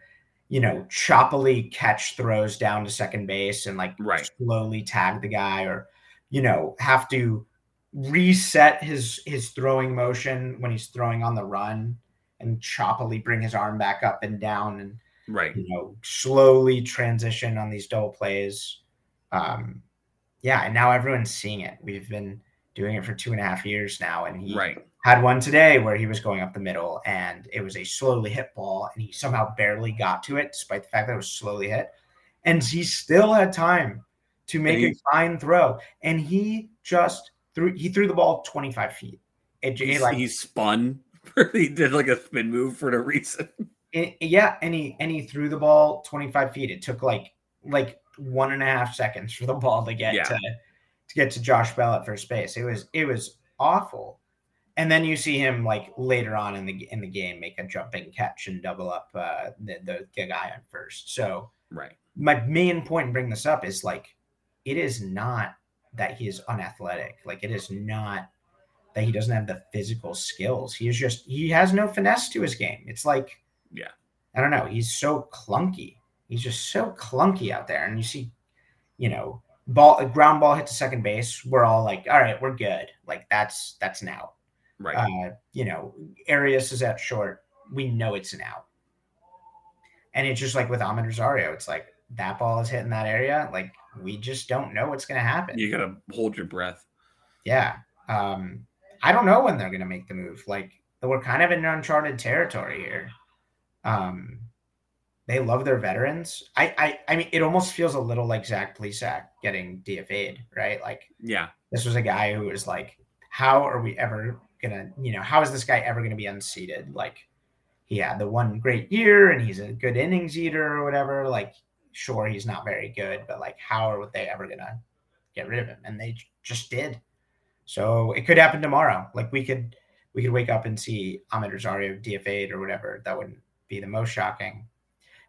you know, choppily catch throws down to second base and like Right. slowly tag the guy or, you know, have to reset his his throwing motion when he's throwing on the run and choppily bring his arm back up and down and right you know, slowly transition on these double plays. Um, yeah, and now everyone's seeing it. We've been doing it for two and a half years now, and he right had one today where he was going up the middle, and it was a slowly hit ball, and he somehow barely got to it, despite the fact that it was slowly hit, and he still had time to make he- a fine throw, and he just threw. He threw the ball twenty five feet. It, it like he spun he did like a spin move for no reason it, yeah, and he and he threw the ball 25 feet. It took like like one and a half seconds for the ball to get Yeah. to to get to Josh Bell at first base. It was it was awful. And then you see him like later on in the in the game make a jumping catch and double up uh, the, the the guy on first. So right my main point in bringing this up is like it is not that he is unathletic. Like it is not that he doesn't have the physical skills. He is just he has no finesse to his game. It's like Yeah. I don't know. He's so clunky. He's just so clunky out there. And you see, you know, ball ground ball hit to second base. We're all like, all right, we're good. Like that's that's an out. right Uh, you know, Arias is at short. We know it's an out. And it's just like with Amed Rosario, it's like that ball is hitting that area. Like we just don't know what's going to happen. you gotta hold your breath Yeah. Um, I don't know when they're going to make the move. Like we're kind of in uncharted territory here. Um, they love their veterans. I, I, I mean, it almost feels a little like Zach Plesac getting DFA'd, right? Like yeah this was a guy who was like, how are we ever gonna, you know, how is this guy ever gonna be unseated? Like he had the one great year and he's a good innings eater or whatever. Like, sure, he's not very good, but like, how are they ever gonna get rid of him? And they just did. So it could happen tomorrow. Like we could we could wake up and see Amed Rosario DFA'd or whatever. That wouldn't be the most shocking.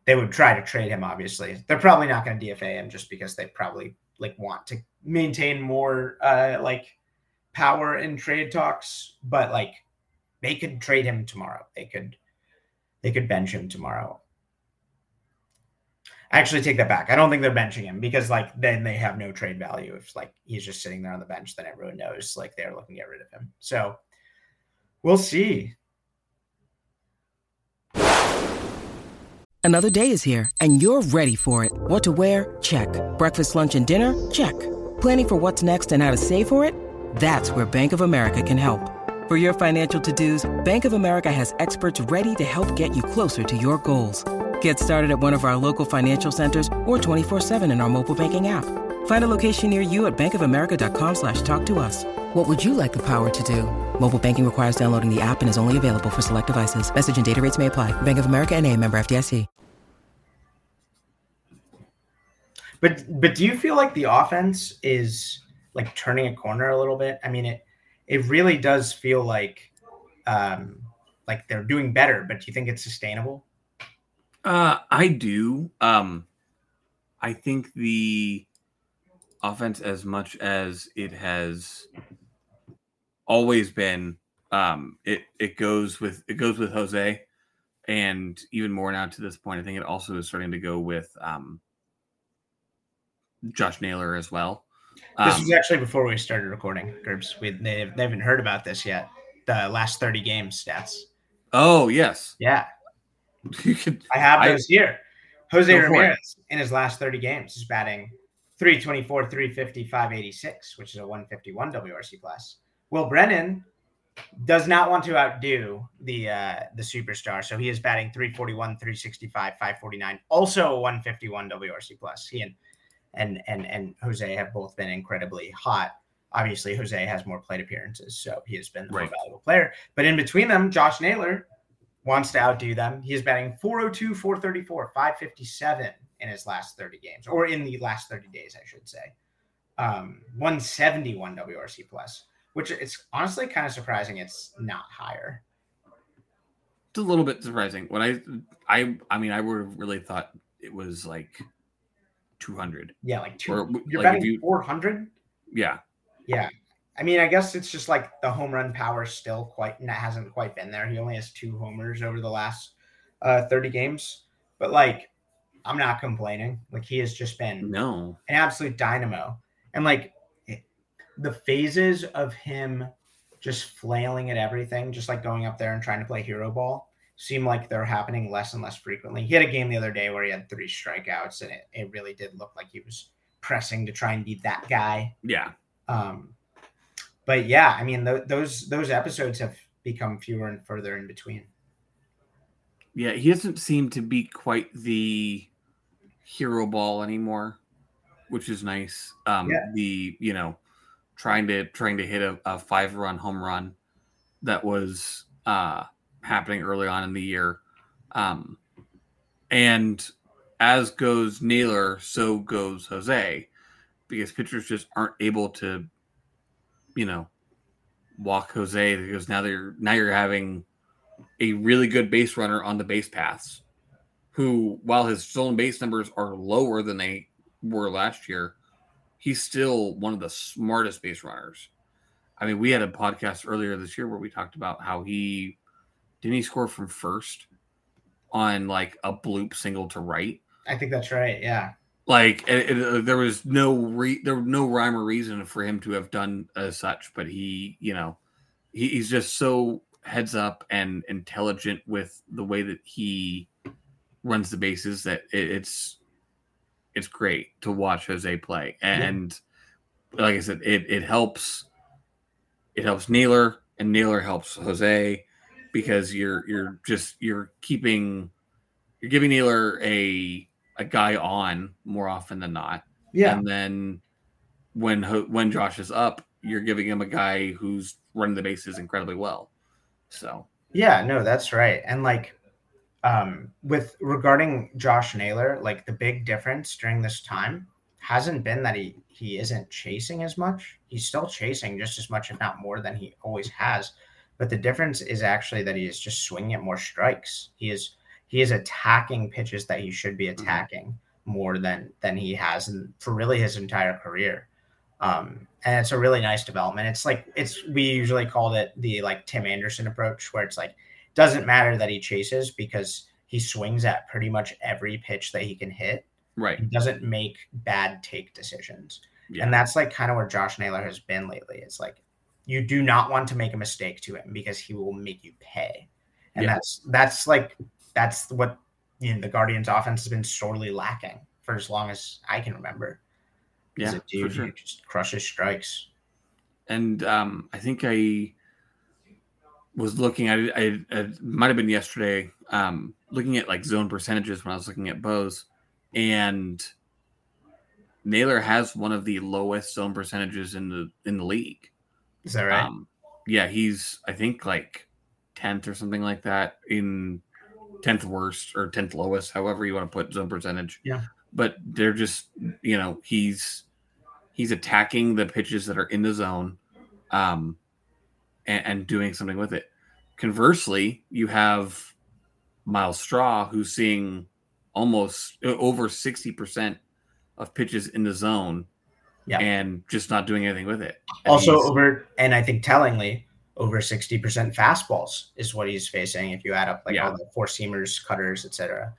They would try to trade him, obviously. They're probably not to DFA him just because they probably like want to maintain more uh like power in trade talks, but like they could trade him tomorrow. They could they could bench him tomorrow. Actually take that back. I don't think they're benching him because like then they have no trade value. If like he's just sitting there on the bench, then everyone knows like they're looking to get rid of him. So we'll see. Another day is here, and you're ready for it. What to wear? Check. Breakfast, lunch, and dinner? Check. Planning for what's next and how to save for it? That's where Bank of America can help. For your financial to dos, Bank of America has experts ready to help get you closer to your goals. Get started at one of our local financial centers or 24 7 in our mobile banking app. Find a location near you at bankofamerica.com slash talk to us. What would you like the power to do? Mobile banking requires downloading the app and is only available for select devices. Message and data rates may apply. Bank of America and a member FDIC. But but do you feel like the offense is like turning a corner a little bit? I mean it it really does feel like um like they're doing better, but do you think it's sustainable? Uh, I do. Um, I think the offense, as much as it has always been, um, it it goes with it goes with Jose, and even more now to this point, I think it also is starting to go with um, Josh Naylor as well. This Um, was actually before we started recording, Gerbs. We they, they haven't heard about this yet. The last 30 games stats. oh yes, Yeah, you could. I have I- those here. Jose. Ramirez in his last 30 games is batting 324, 350, 586, which is a 151 WRC plus. Will Brennan does not want to outdo the uh, the superstar, so he is batting 341, 365, 549, also a 151 WRC plus. He and and and and Jose have both been incredibly hot. Obviously, Jose has more plate appearances, so he has been the more valuable player. But in between them, Josh Naylor wants to outdo them. He is batting 402, 434, 557 in his last 30 games, or in the last 30 days, I should say. Um, 171 WRC plus, which it's honestly kind of surprising it's not higher. It's a little bit surprising. When I, I, I mean, I would have really thought it was like two hundred. Yeah, like two. Or, you're like, you- 400. Yeah, Yeah. I mean, I guess it's just like the home run power still quite that hasn't quite been there. He only has two homers over the last uh, 30 games, but like I'm not complaining. Like he has just been no, an absolute dynamo. And like the phases of him just flailing at everything, just like going up there and trying to play hero ball, seem like they're happening less and less frequently. He had a game the other day where he had three strikeouts, and it, it really did look like he was pressing to try and be that guy. yeah, Um, but yeah, I mean, th- those those episodes have become fewer and further in between. yeah. He doesn't seem to be quite the hero ball anymore, which is nice. Um, Yeah. the you know, trying to trying to hit a, a five run home run that was uh happening early on in the year. Um, and as goes Naylor, so goes Jose, because pitchers just aren't able to, you know, walk Jose because now they're now you're having a really good base runner on the base paths, who while his stolen base numbers are lower than they were last year, he's still one of the smartest base runners. I mean, we had a podcast earlier this year where we talked about how he didn't he score from first on like a bloop single to right. I think that's right. Yeah. Like it, it- uh, there was no re- there was no rhyme or reason for him to have done as such, but he, you know, he, he's just so heads up and intelligent with the way that he runs the bases that it, it's it's great to watch Jose play. And like I said, it it helps it helps Naylor and Naylor helps Jose because you're you're just you're keeping you're giving Naylor a a guy on more often than not. Yeah. And then when when Josh is up, you're giving him a guy who's running the bases incredibly well. So Yeah, no, that's right. And like um with regarding Josh Naylor, like the big difference during this time hasn't been that he he isn't chasing as much. He's still chasing just as much if not more than he always has. But the difference is actually that he is just swinging at more strikes. He is he is attacking pitches that he should be attacking more than than he has in, for really his entire career. Um, and it's a really nice development. It's like it's we usually called it the like Tim Anderson approach, where it's like doesn't matter that he chases because he swings at pretty much every pitch that he can hit. right, He doesn't make bad take decisions. yeah, And that's like kind of where Josh Naylor has been lately. It's like you do not want to make a mistake to him because he will make you pay. And Yeah. that's that's like that's what you know the Guardians offense has been sorely lacking for as long as I can remember. He's yeah, a dude sure. who just crushes strikes. and um, I think I was looking at it. Might have been yesterday. Um, looking at like zone percentages when I was looking at Bose, and Naylor has one of the lowest zone percentages in the in the league. Is that right? Um, yeah, he's I think like tenth or something like that in tenth worst or tenth lowest, however you want to put zone percentage. Yeah. But they're just you know he's he's attacking the pitches that are in the zone, um, and, and doing something with it. Conversely, you have Myles Straw who's seeing almost uh, over sixty percent of pitches in the zone. Yeah. And just not doing anything with it. And also over and I think tellingly over 60% fastballs is what he's facing if you add up like Yeah. all the four seamers, cutters, etc.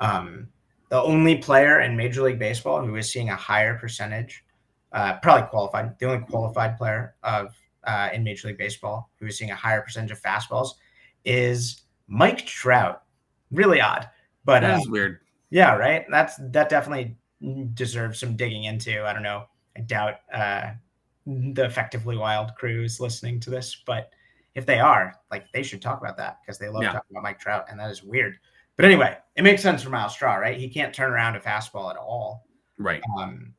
Um, the only player in Major League Baseball who is seeing a higher percentage, uh, probably qualified, the only qualified player of uh, in Major League Baseball who is seeing a higher percentage of fastballs is Mike Trout. Really odd, but that's uh, weird. yeah, right. That's that definitely deserves some digging into. I don't know. I doubt uh, the effectively wild crew is listening to this, but if they are, like, they should talk about that because they love Yeah. talking about Mike Trout, and that is weird. But anyway, it makes sense for Myles Straw, right? He can't turn around a fastball at all. Right. Um,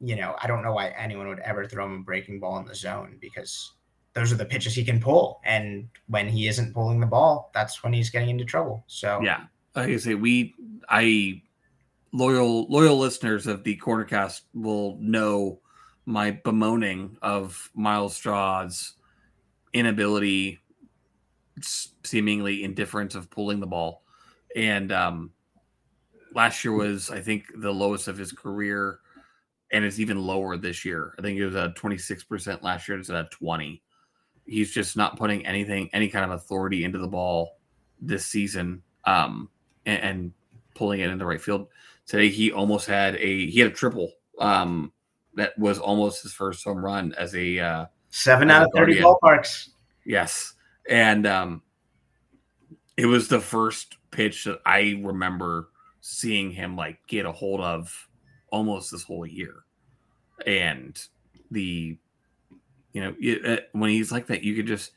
you know, I don't know why anyone would ever throw him a breaking ball in the zone because those are the pitches he can pull, and when he isn't pulling the ball, that's when he's getting into trouble. So Yeah. Like I say, we I loyal loyal listeners of the cornercast will know my bemoaning of Myles Straw's inability, seemingly indifference of pulling the ball. And um last year was, I think, the lowest of his career, and it's even lower this year. I think it was at 26% last year, it's at 20. He's just not putting anything, any kind of authority into the ball this season. Um, and, and pulling it in the right field. Today he almost had a he had a triple um, that was almost his first home run as a uh, seven out of 30 Guardian. ballparks. yes, and um, it was the first pitch that I remember seeing him like get a hold of almost this whole year, and the you know it, when he's like that, you could just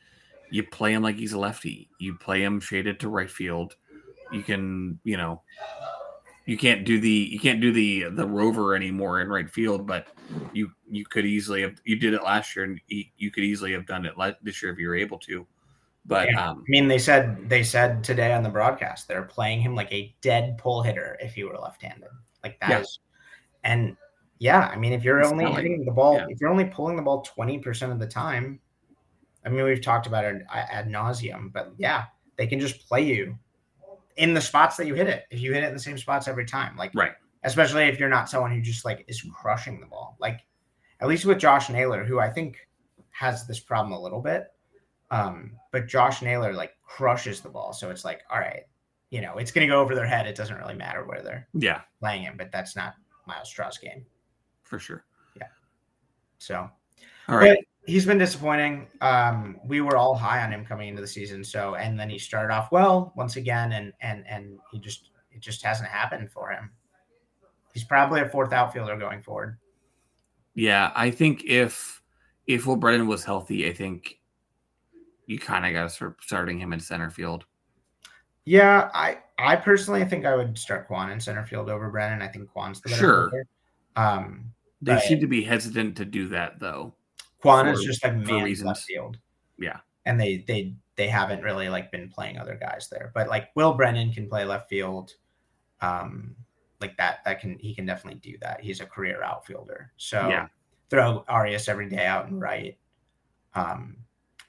you play him like he's a lefty. You play him shaded to right field. You can, you know, you can't do the you can't do the the rover anymore in right field, but you you could easily have you did it last year and you, you could easily have done it this year if you were able to. But Yeah. um I mean, they said they said today on the broadcast they're playing him like a dead pull hitter if he were left-handed. Like that. Yeah. and yeah, I mean, if you're It's only telling. hitting the ball, Yeah. if you're only pulling the ball twenty percent of the time, I mean, we've talked about it ad nauseum, but yeah, they can just play you in the spots that you hit it. If you hit it in the same spots every time, like right. especially if you're not someone who just like is crushing the ball. Like at least with Josh Naylor, who I think has this problem a little bit. Um, but Josh Naylor like crushes the ball. So it's like, all right, you know, it's gonna go over their head. It doesn't really matter where they're Yeah, playing it, but that's not Myles Straw's game. for sure. Yeah. So All right. but he's been disappointing. Um, we were all high on him coming into the season. So and then he started off well once again, and and and he just it just hasn't happened for him. He's probably a fourth outfielder going forward. Yeah, I think if if Will Brennan was healthy, I think you kind of got to start starting him in center field. Yeah, I I personally think I would start Kwan in center field over Brennan. I think Kwan's the better Sure. player. Um, They seem to be hesitant to do that though. Kwan is just like man left field. Yeah. and they they they haven't really like been playing other guys there. But like Will Brennan can play left field, um, like that. That can he can definitely do that. He's a career outfielder. So Yeah. throw Arias every day out and right. Um,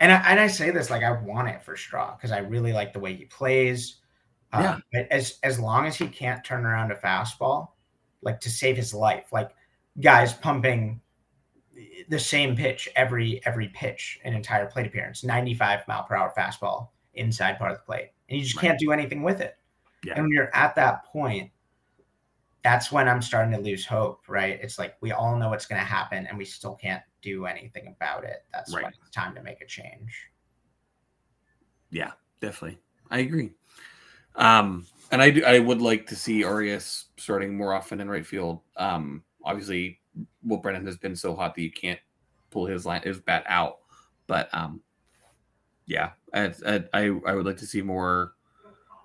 and I, and I say this like I want it for Straw because I really like the way he plays. Um, Yeah. But as as long as he can't turn around a fastball, like to save his life, like guys pumping the same pitch every every pitch, an entire plate appearance, 95 mile per hour fastball inside part of the plate, and you just Right. can't do anything with it. Yeah. And when you're at that point, that's when I'm starting to lose hope, right? It's like we all know what's going to happen, and we still can't do anything about it. That's Right. when it's time to make a change. Yeah, definitely. I agree. Um, and I do, I would like to see Arias starting more often in right field. Um, obviously, Will Brennan has been so hot that you can't pull his line his bat out. But um, yeah, I, I I would like to see more.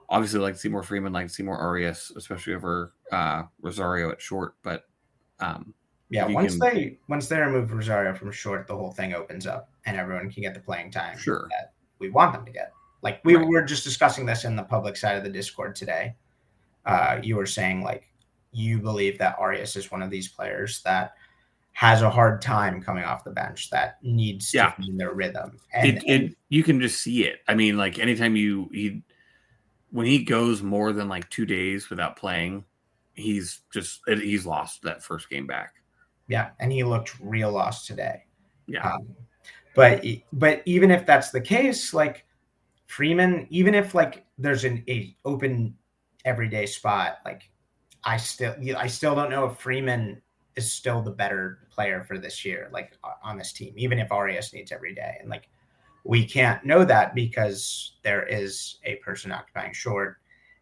Obviously, I'd like to see more Freeman, like to see more Arias, especially over uh, Rosario at short. But um, Yeah, once can- they once they remove Rosario from short, the whole thing opens up and everyone can get the playing time Sure. that we want them to get. Like we Right. were just discussing this in the public side of the Discord today. Uh, you were saying like you believe that Arias is one of these players that has a hard time coming off the bench that needs Yeah. to find their rhythm. And, it, it you can just see it. I mean, like anytime you he when he goes more than like two days without playing, he's just he's lost that first game back. yeah, and he looked real lost today. Yeah, Um, but but even if that's the case, like Freeman, even if like there's an a open everyday spot, like I still I still don't know if Freeman is still the better player for this year, like on this team, even if Arias needs every day. And like we can't know that because there is a person occupying short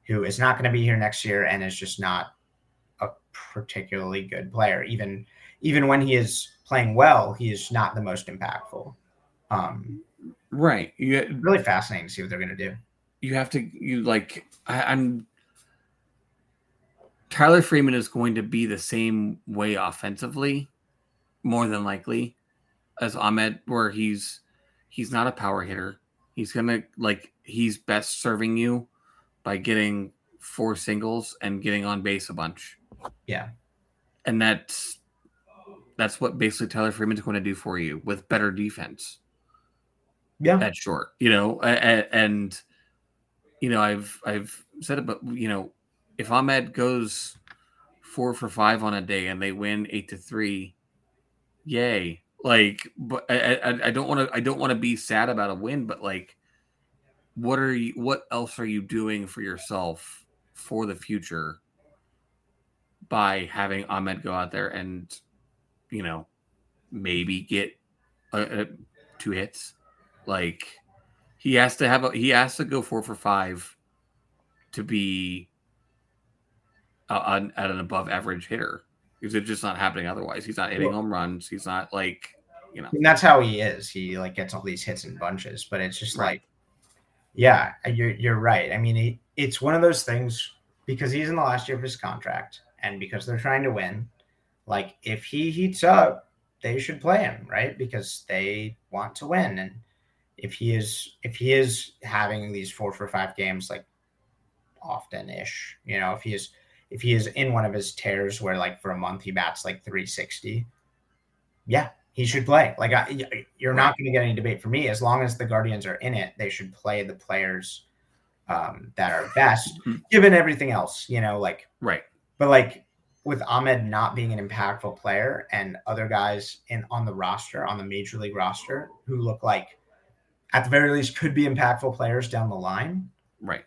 who is not going to be here next year and is just not a particularly good player. Even even when he is playing well, he is not the most impactful. Um, right. You really fascinating to see what they're going to do. you have to you like I, I'm Tyler Freeman is going to be the same way offensively, more than likely, as Amed, where he's he's not a power hitter. He's gonna like he's best serving you by getting four singles and getting on base a bunch. Yeah. And that's that's what basically Tyler Freeman's going to do for you with better defense Yeah, at short, you know, a- a- and you know, I've I've said it, but you know, if Amed goes four for five on a day and they win eight to three, yay! Like, but I don't want to I don't want to be sad about a win, but like, what are you? What else are you doing for yourself for the future by having Amed go out there and you know maybe get a, a, two hits? Like he has to have a he has to go four for five to be uh, at an above average hitter because it's just not happening otherwise. He's not hitting Well- home runs. He's not like you know. and that's how he is. He like gets all these hits in bunches, but it's just Right. like, yeah, you're you're right. I mean, he, it's one of those things because he's in the last year of his contract, and because they're trying to win. Like, if he heats up, they should play him, right? Because they want to win, and if he is if he is having these four for five games, like often ish, you know, if he is if he is in one of his tears where like for a month he bats like 360 yeah he should play like I, you're not going to get any debate for me as long as the guardians are in it they should play the players um, that are best Mhm. given everything else you know like Right. but like with Amed not being an impactful player and other guys in on the roster on the major league roster who look like at the very least could be impactful players down the line Right.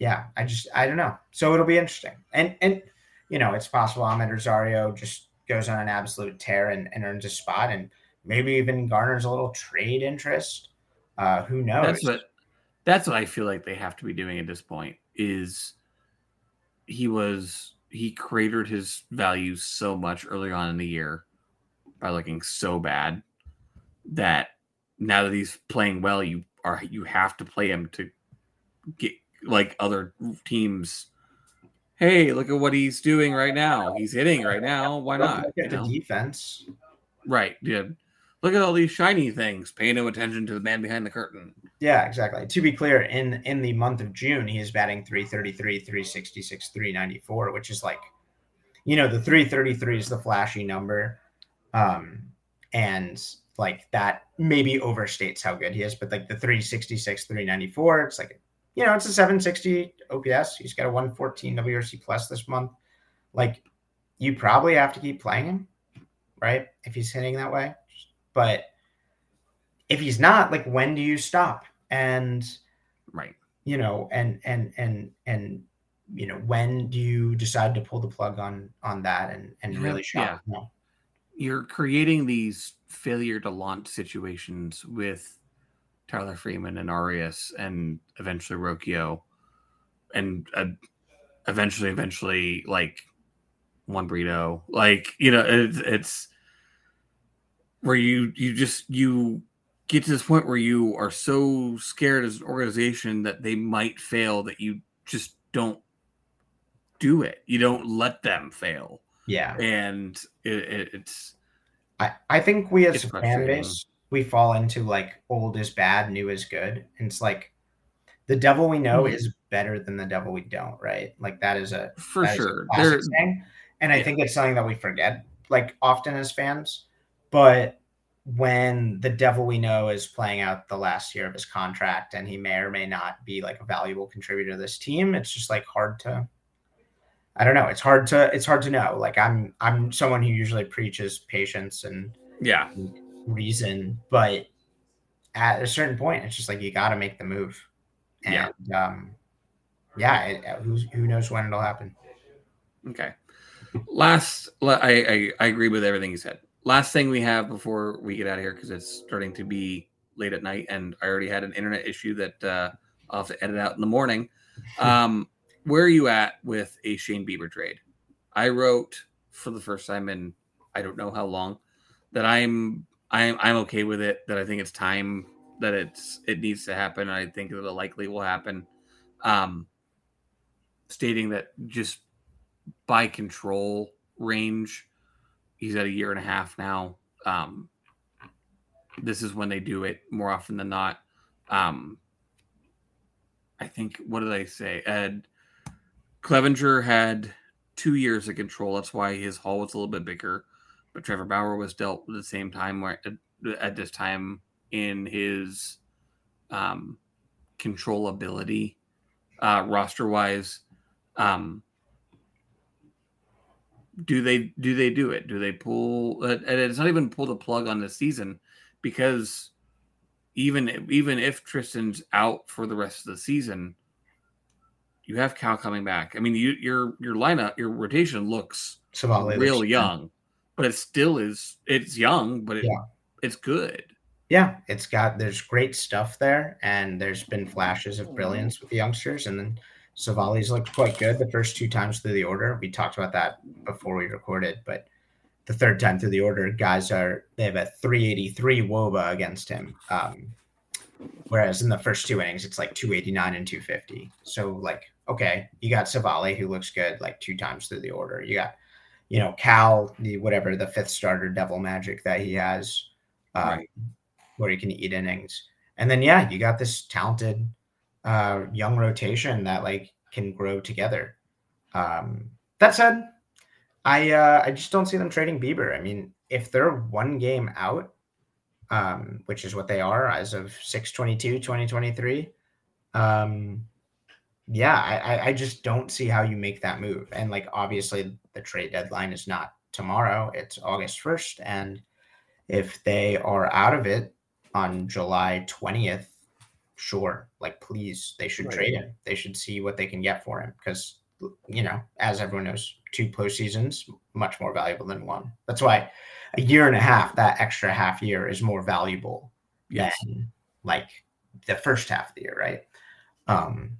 Yeah, I just I don't know. So it'll be interesting. And and you know, it's possible Amed Rosario just goes on an absolute tear and, and earns a spot and maybe even garners a little trade interest. Uh who knows? That's what that's what I feel like they have to be doing at this point is he was he cratered his value so much early on in the year by looking so bad that now that he's playing well you are you have to play him to get like other teams hey look at what he's doing right now he's hitting right now why not look at the defense. right yeah look at all these shiny things pay no attention to the man behind the curtain Yeah, exactly. To be clear, in in the month of June, he is batting 333, 366, 394, which is like, you know, the 333 is the flashy number. Um, and like that maybe overstates how good he is, but like the 366, 394, it's like, you know, it's a 760 OPS. He's got a 114 WRC plus this month. Like, you probably have to keep playing him, right? If he's hitting that way. But if he's not, like, when do you stop? And right you know, and and and and you know, when do you decide to pull the plug on on that and and Yeah, really yeah. shop? No. you're creating these failure to launch situations with Tyler Freeman and Arias and eventually Rocchio and uh, eventually, eventually, like Juan Brito. Like, you know, it's, it's where you, you just, you get to this point where you are so scared as an organization that they might fail that you just don't do it. You don't let them fail Yeah, and it, it, it's. I I think we as a fan base we fall into like old is bad, new is good, and it's like the devil we know Mhm. is better than the devil we don't, right? Like that is a For a sure. classic There, saying. and I yeah. think it's something that we forget like often as fans. But when the devil we know is playing out the last year of his contract and he may or may not be like a valuable contributor to this team, it's just like hard to I don't know. It's hard to it's hard to know. Like I'm I'm someone who usually preaches patience and yeah, reason, but at a certain point, it's just like you got to make the move. And Yeah. um, yeah, it, who who knows when it'll happen? Okay. Last, I, I I agree with everything you said. Last thing we have before we get out of here because it's starting to be late at night, and I already had an internet issue that uh, I'll have to edit out in the morning. Um, where are you at with a Shane Bieber trade? I wrote for the first time in I don't know how long that I'm I'm I'm okay with it. That I think it's time that it's it needs to happen. I think that it likely will happen. Um, stating that just by control range. He's at a year and a half now. Um, this is when they do it more often than not. Um, I think what did I say? Ed Clevinger had two years of control. That's why his haul was a little bit bigger. But Trevor Bauer was dealt at the same time where at, this time in his um, controllability uh, roster wise. Um, do they do they do it? Do they pull? Uh, and it's not even pull the plug on the season because even even if Triston's out for the rest of the season, you have Cal coming back. I mean, you, your your lineup, your rotation looks Savali real young, but it still is. It's young, but it, Yeah. it's good. Yeah, it's got there's great stuff there, and there's been flashes of brilliance with the youngsters, and then Civale's looked quite good the first two times through the order. We talked about that before we recorded, but the third time through the order, guys are they have a 383 WOBA against him. Um, whereas in the first two innings, it's like 289 and 250. So like, okay, you got Savali who looks good like two times through the order. You got, you know, Cal, the whatever the fifth starter devil magic that he has. Um, Right. where he can eat innings. And then yeah, you got this talented uh young rotation that like can grow together. Um that said, I uh I just don't see them trading Bieber. I mean, if they're one game out, um, which is what they are as of 622, 2023, um yeah, I, I just don't see how you make that move. And like obviously the trade deadline is not tomorrow, it's August 1st. And if they are out of it on July 20th, sure, like please, they should Right. trade him. They should see what they can get for him because, you know, as everyone knows, two postseasons much more valuable than one. That's why a year and a half, that extra half year, is more valuable Yes. than like the first half of the year, right? Um,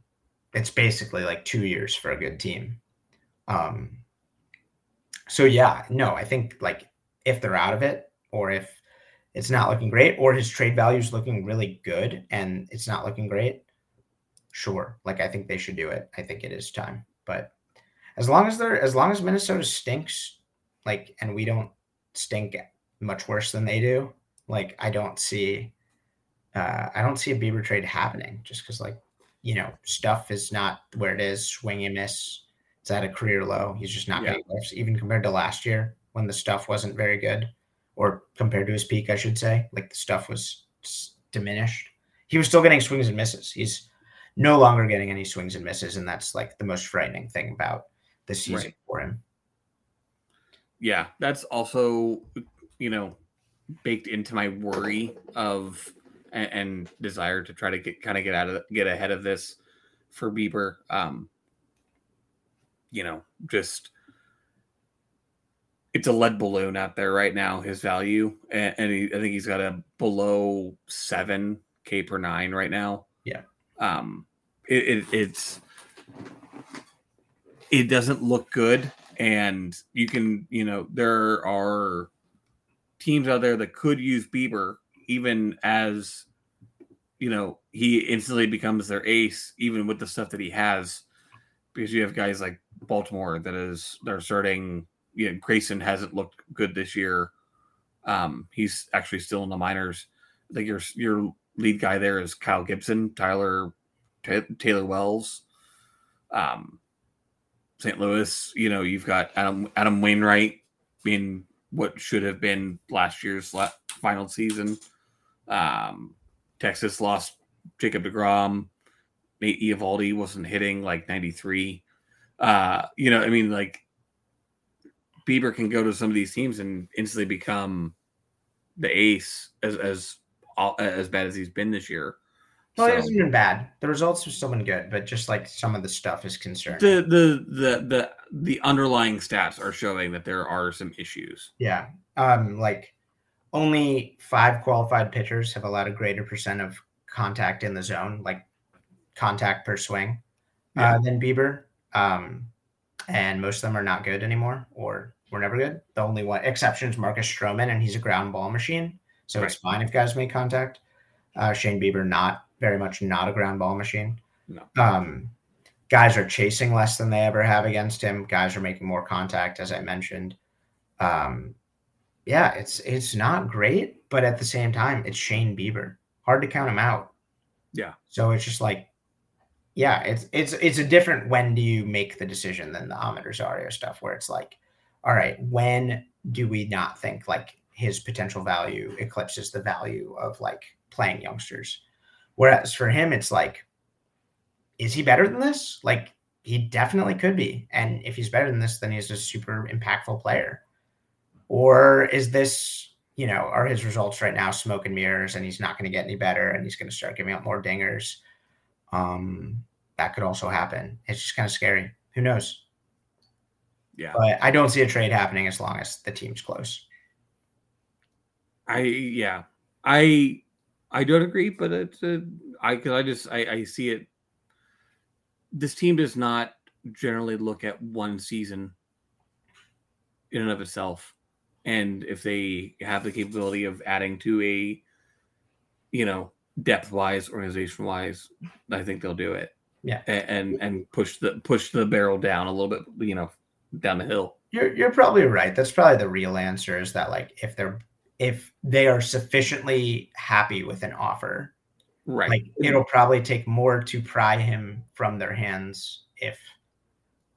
it's basically like two years for a good team. Um, so yeah, no, I think like if they're out of it, or if it's not looking great, or his trade value is looking really good and it's not looking great, sure. Like I think they should do it. I think it is time. But as long as they're as long as Minnesota stinks, like and we don't stink much worse than they do, like I don't see uh I don't see a Bieber trade happening just because like you know stuff is not where it is, swing and miss. It's at a career low. He's just not Yeah. getting lifts, even compared to last year when the stuff wasn't very good, or compared to his peak, I should say. Like the stuff was diminished. He was still getting swings and misses. He's no longer getting any swings and misses, and that's like the most frightening thing about the season Right. for him. yeah that's also you know baked into my worry of and, and desire to try to get kind of get out of get ahead of this for Bieber um you know just it's a lead balloon out there right now his value and, and he, I think he's got a below 7 k per 9 right now Yeah. um it, it it's it doesn't look good and you can you know there are teams out there that could use Bieber even as you know he instantly becomes their ace even with the stuff that he has because you have guys like Baltimore that is they're starting you know, Grayson hasn't looked good this year. Um, he's actually still in the minors. I think your your lead guy there is Kyle Gibson, Tyler Taylor Wells, um, St. Louis. You know, you've got Adam Adam Wainwright being what should have been last year's final season. Um, Texas lost Jacob DeGrom. Nate Eovaldi wasn't hitting like 93. Uh, you know, I mean, like Bieber can go to some of these teams and instantly become the ace as as as bad as he's been this year. Well, so, it hasn't been bad. The results have still been good, but just like some of the stuff is concerned. The the the the the underlying stats are showing that there are some issues. Yeah. Um like only five qualified pitchers have allowed a greater percent of contact in the zone, like contact per swing, uh, yeah. uh, than Bieber. Um, and most of them are not good anymore or were never good. The only one exception is Marcus Stroman, and he's a ground ball machine. So right. it's fine if guys make contact. Uh, Shane Bieber, not very much not a ground ball machine. No. Um, guys are chasing less than they ever have against him. Guys are making more contact, as I mentioned. Um, yeah, it's it's not great, but at the same time, it's Shane Bieber. Hard to count him out. Yeah. So it's just like, yeah, it's it's it's a different when do you make the decision than the Amed Rosario stuff, where it's like, all right, when do we not think like his potential value eclipses the value of like playing youngsters? Whereas for him, it's like, is he better than this? Like he definitely could be. And if he's better than this, then he's a super impactful player. Or is this, you know, are his results right now smoke and mirrors and he's not going to get any better and he's going to start giving up more dingers? Um, that could also happen. It's just kind of scary. Who knows? Yeah. But I don't see a trade happening as long as the team's close. I yeah. I I don't agree, but it's a, I cause I just I, I see it. This team does not generally look at one season in and of itself and if they have the capability of adding to a you know depth wise organization wise i think they'll do it. Yeah. And and push the push the barrel down a little bit you know down the hill. You're you're probably right. That's probably the real answer is that like if they're if they are sufficiently happy with an offer right. like it'll probably take more to pry him from their hands if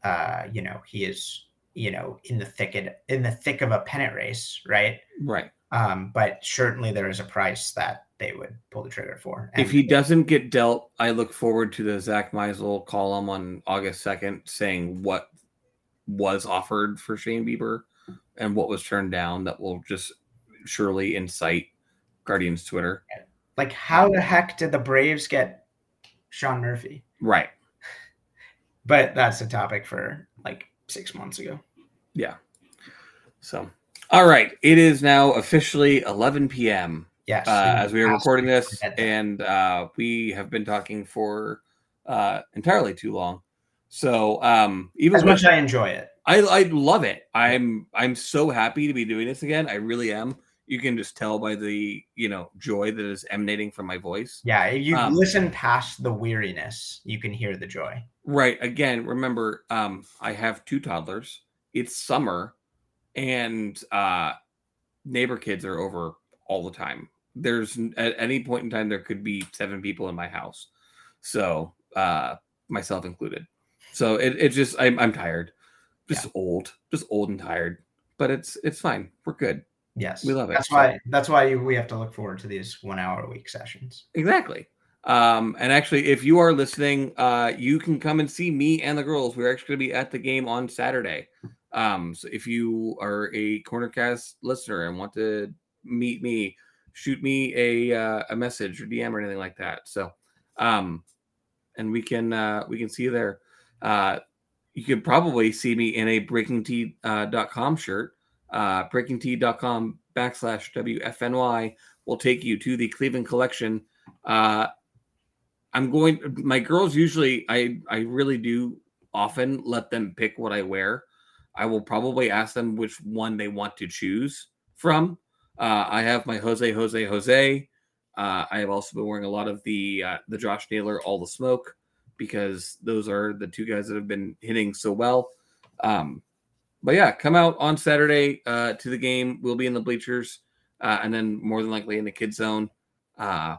uh you know he is you know in the thicket in the thick of a pennant race right? Right. Um but certainly there is a price that they would pull the trigger for. And if he doesn't get dealt i look forward to the Zack Meisel column on august 2nd saying what was offered for shane bieber and what was turned down that will just surely incite guardians twitter. Like how the heck did the braves get sean murphy? Right. But that's a topic for six months ago. Yeah. So, all right. It is now officially 11 p.m. Yes. Uh, as we are recording this, and uh, we have been talking for uh, entirely too long. So, um, even as much as I enjoy it, I, I love it. I'm I'm so happy to be doing this again. I really am. You can just tell by the you know joy that is emanating from my voice. Yeah, if you um, listen past the weariness, you can hear the joy. Right. Again, remember, um, I have two toddlers. It's summer, and uh, neighbor kids are over all the time. There's at any point in time there could be seven people in my house, so uh, myself included. So it, it just I'm, I'm tired, just yeah. old, just old and tired. But it's it's fine. We're good. Yes, we love it. That's so. why that's why we have to look forward to these one hour a week sessions. Exactly. Um, and actually, if you are listening, uh, you can come and see me and the girls. We're actually going to be at the game on Saturday. Um, so if you are a Cornercast listener and want to meet me, shoot me a uh, a message or DM or anything like that. So, um, and we can uh, we can see you there. Uh, you could probably see me in a breakingt.com uh, shirt. Uh, breakingt.com backslash WFNY will take you to the Cleveland collection. Uh, I'm going my girls usually I I really do often let them pick what I wear. I will probably ask them which one they want to choose from. Uh, I have my Jose Jose Jose. Uh, I have also been wearing a lot of the uh, the Josh Naylor All the Smoke because those are the two guys that have been hitting so well. Um, but yeah, come out on Saturday uh, to the game. We'll be in the bleachers, uh, and then more than likely in the kid zone. Uh,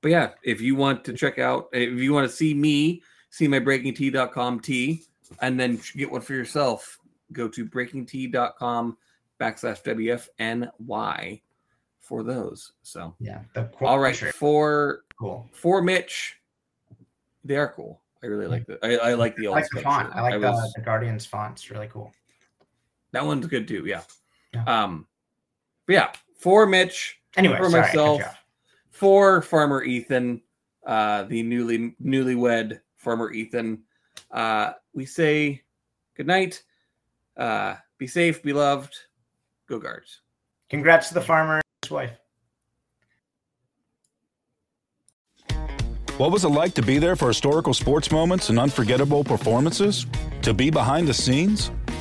but yeah, if you want to check out, if you want to see me, see my breakingt.com tee, and then get one for yourself, go to breakingt.com backslash WFNY for those. So Yeah. The all right, shirt, for cool. for Mitch, they are cool. I really like the I, I like the I old like the font. I like the, was- the Guardians font. It's really cool. That one's good too. Yeah. Yeah. Um. But yeah, for Mitch, Anyway, For sorry, I cut you myself, for Farmer Ethan, uh, the newly newlywed Farmer Ethan, uh, we say good night. Uh, be safe, be loved. Go guards. Congrats to the farmer and his wife. What was it like to be there for historical sports moments and unforgettable performances? To be behind the scenes?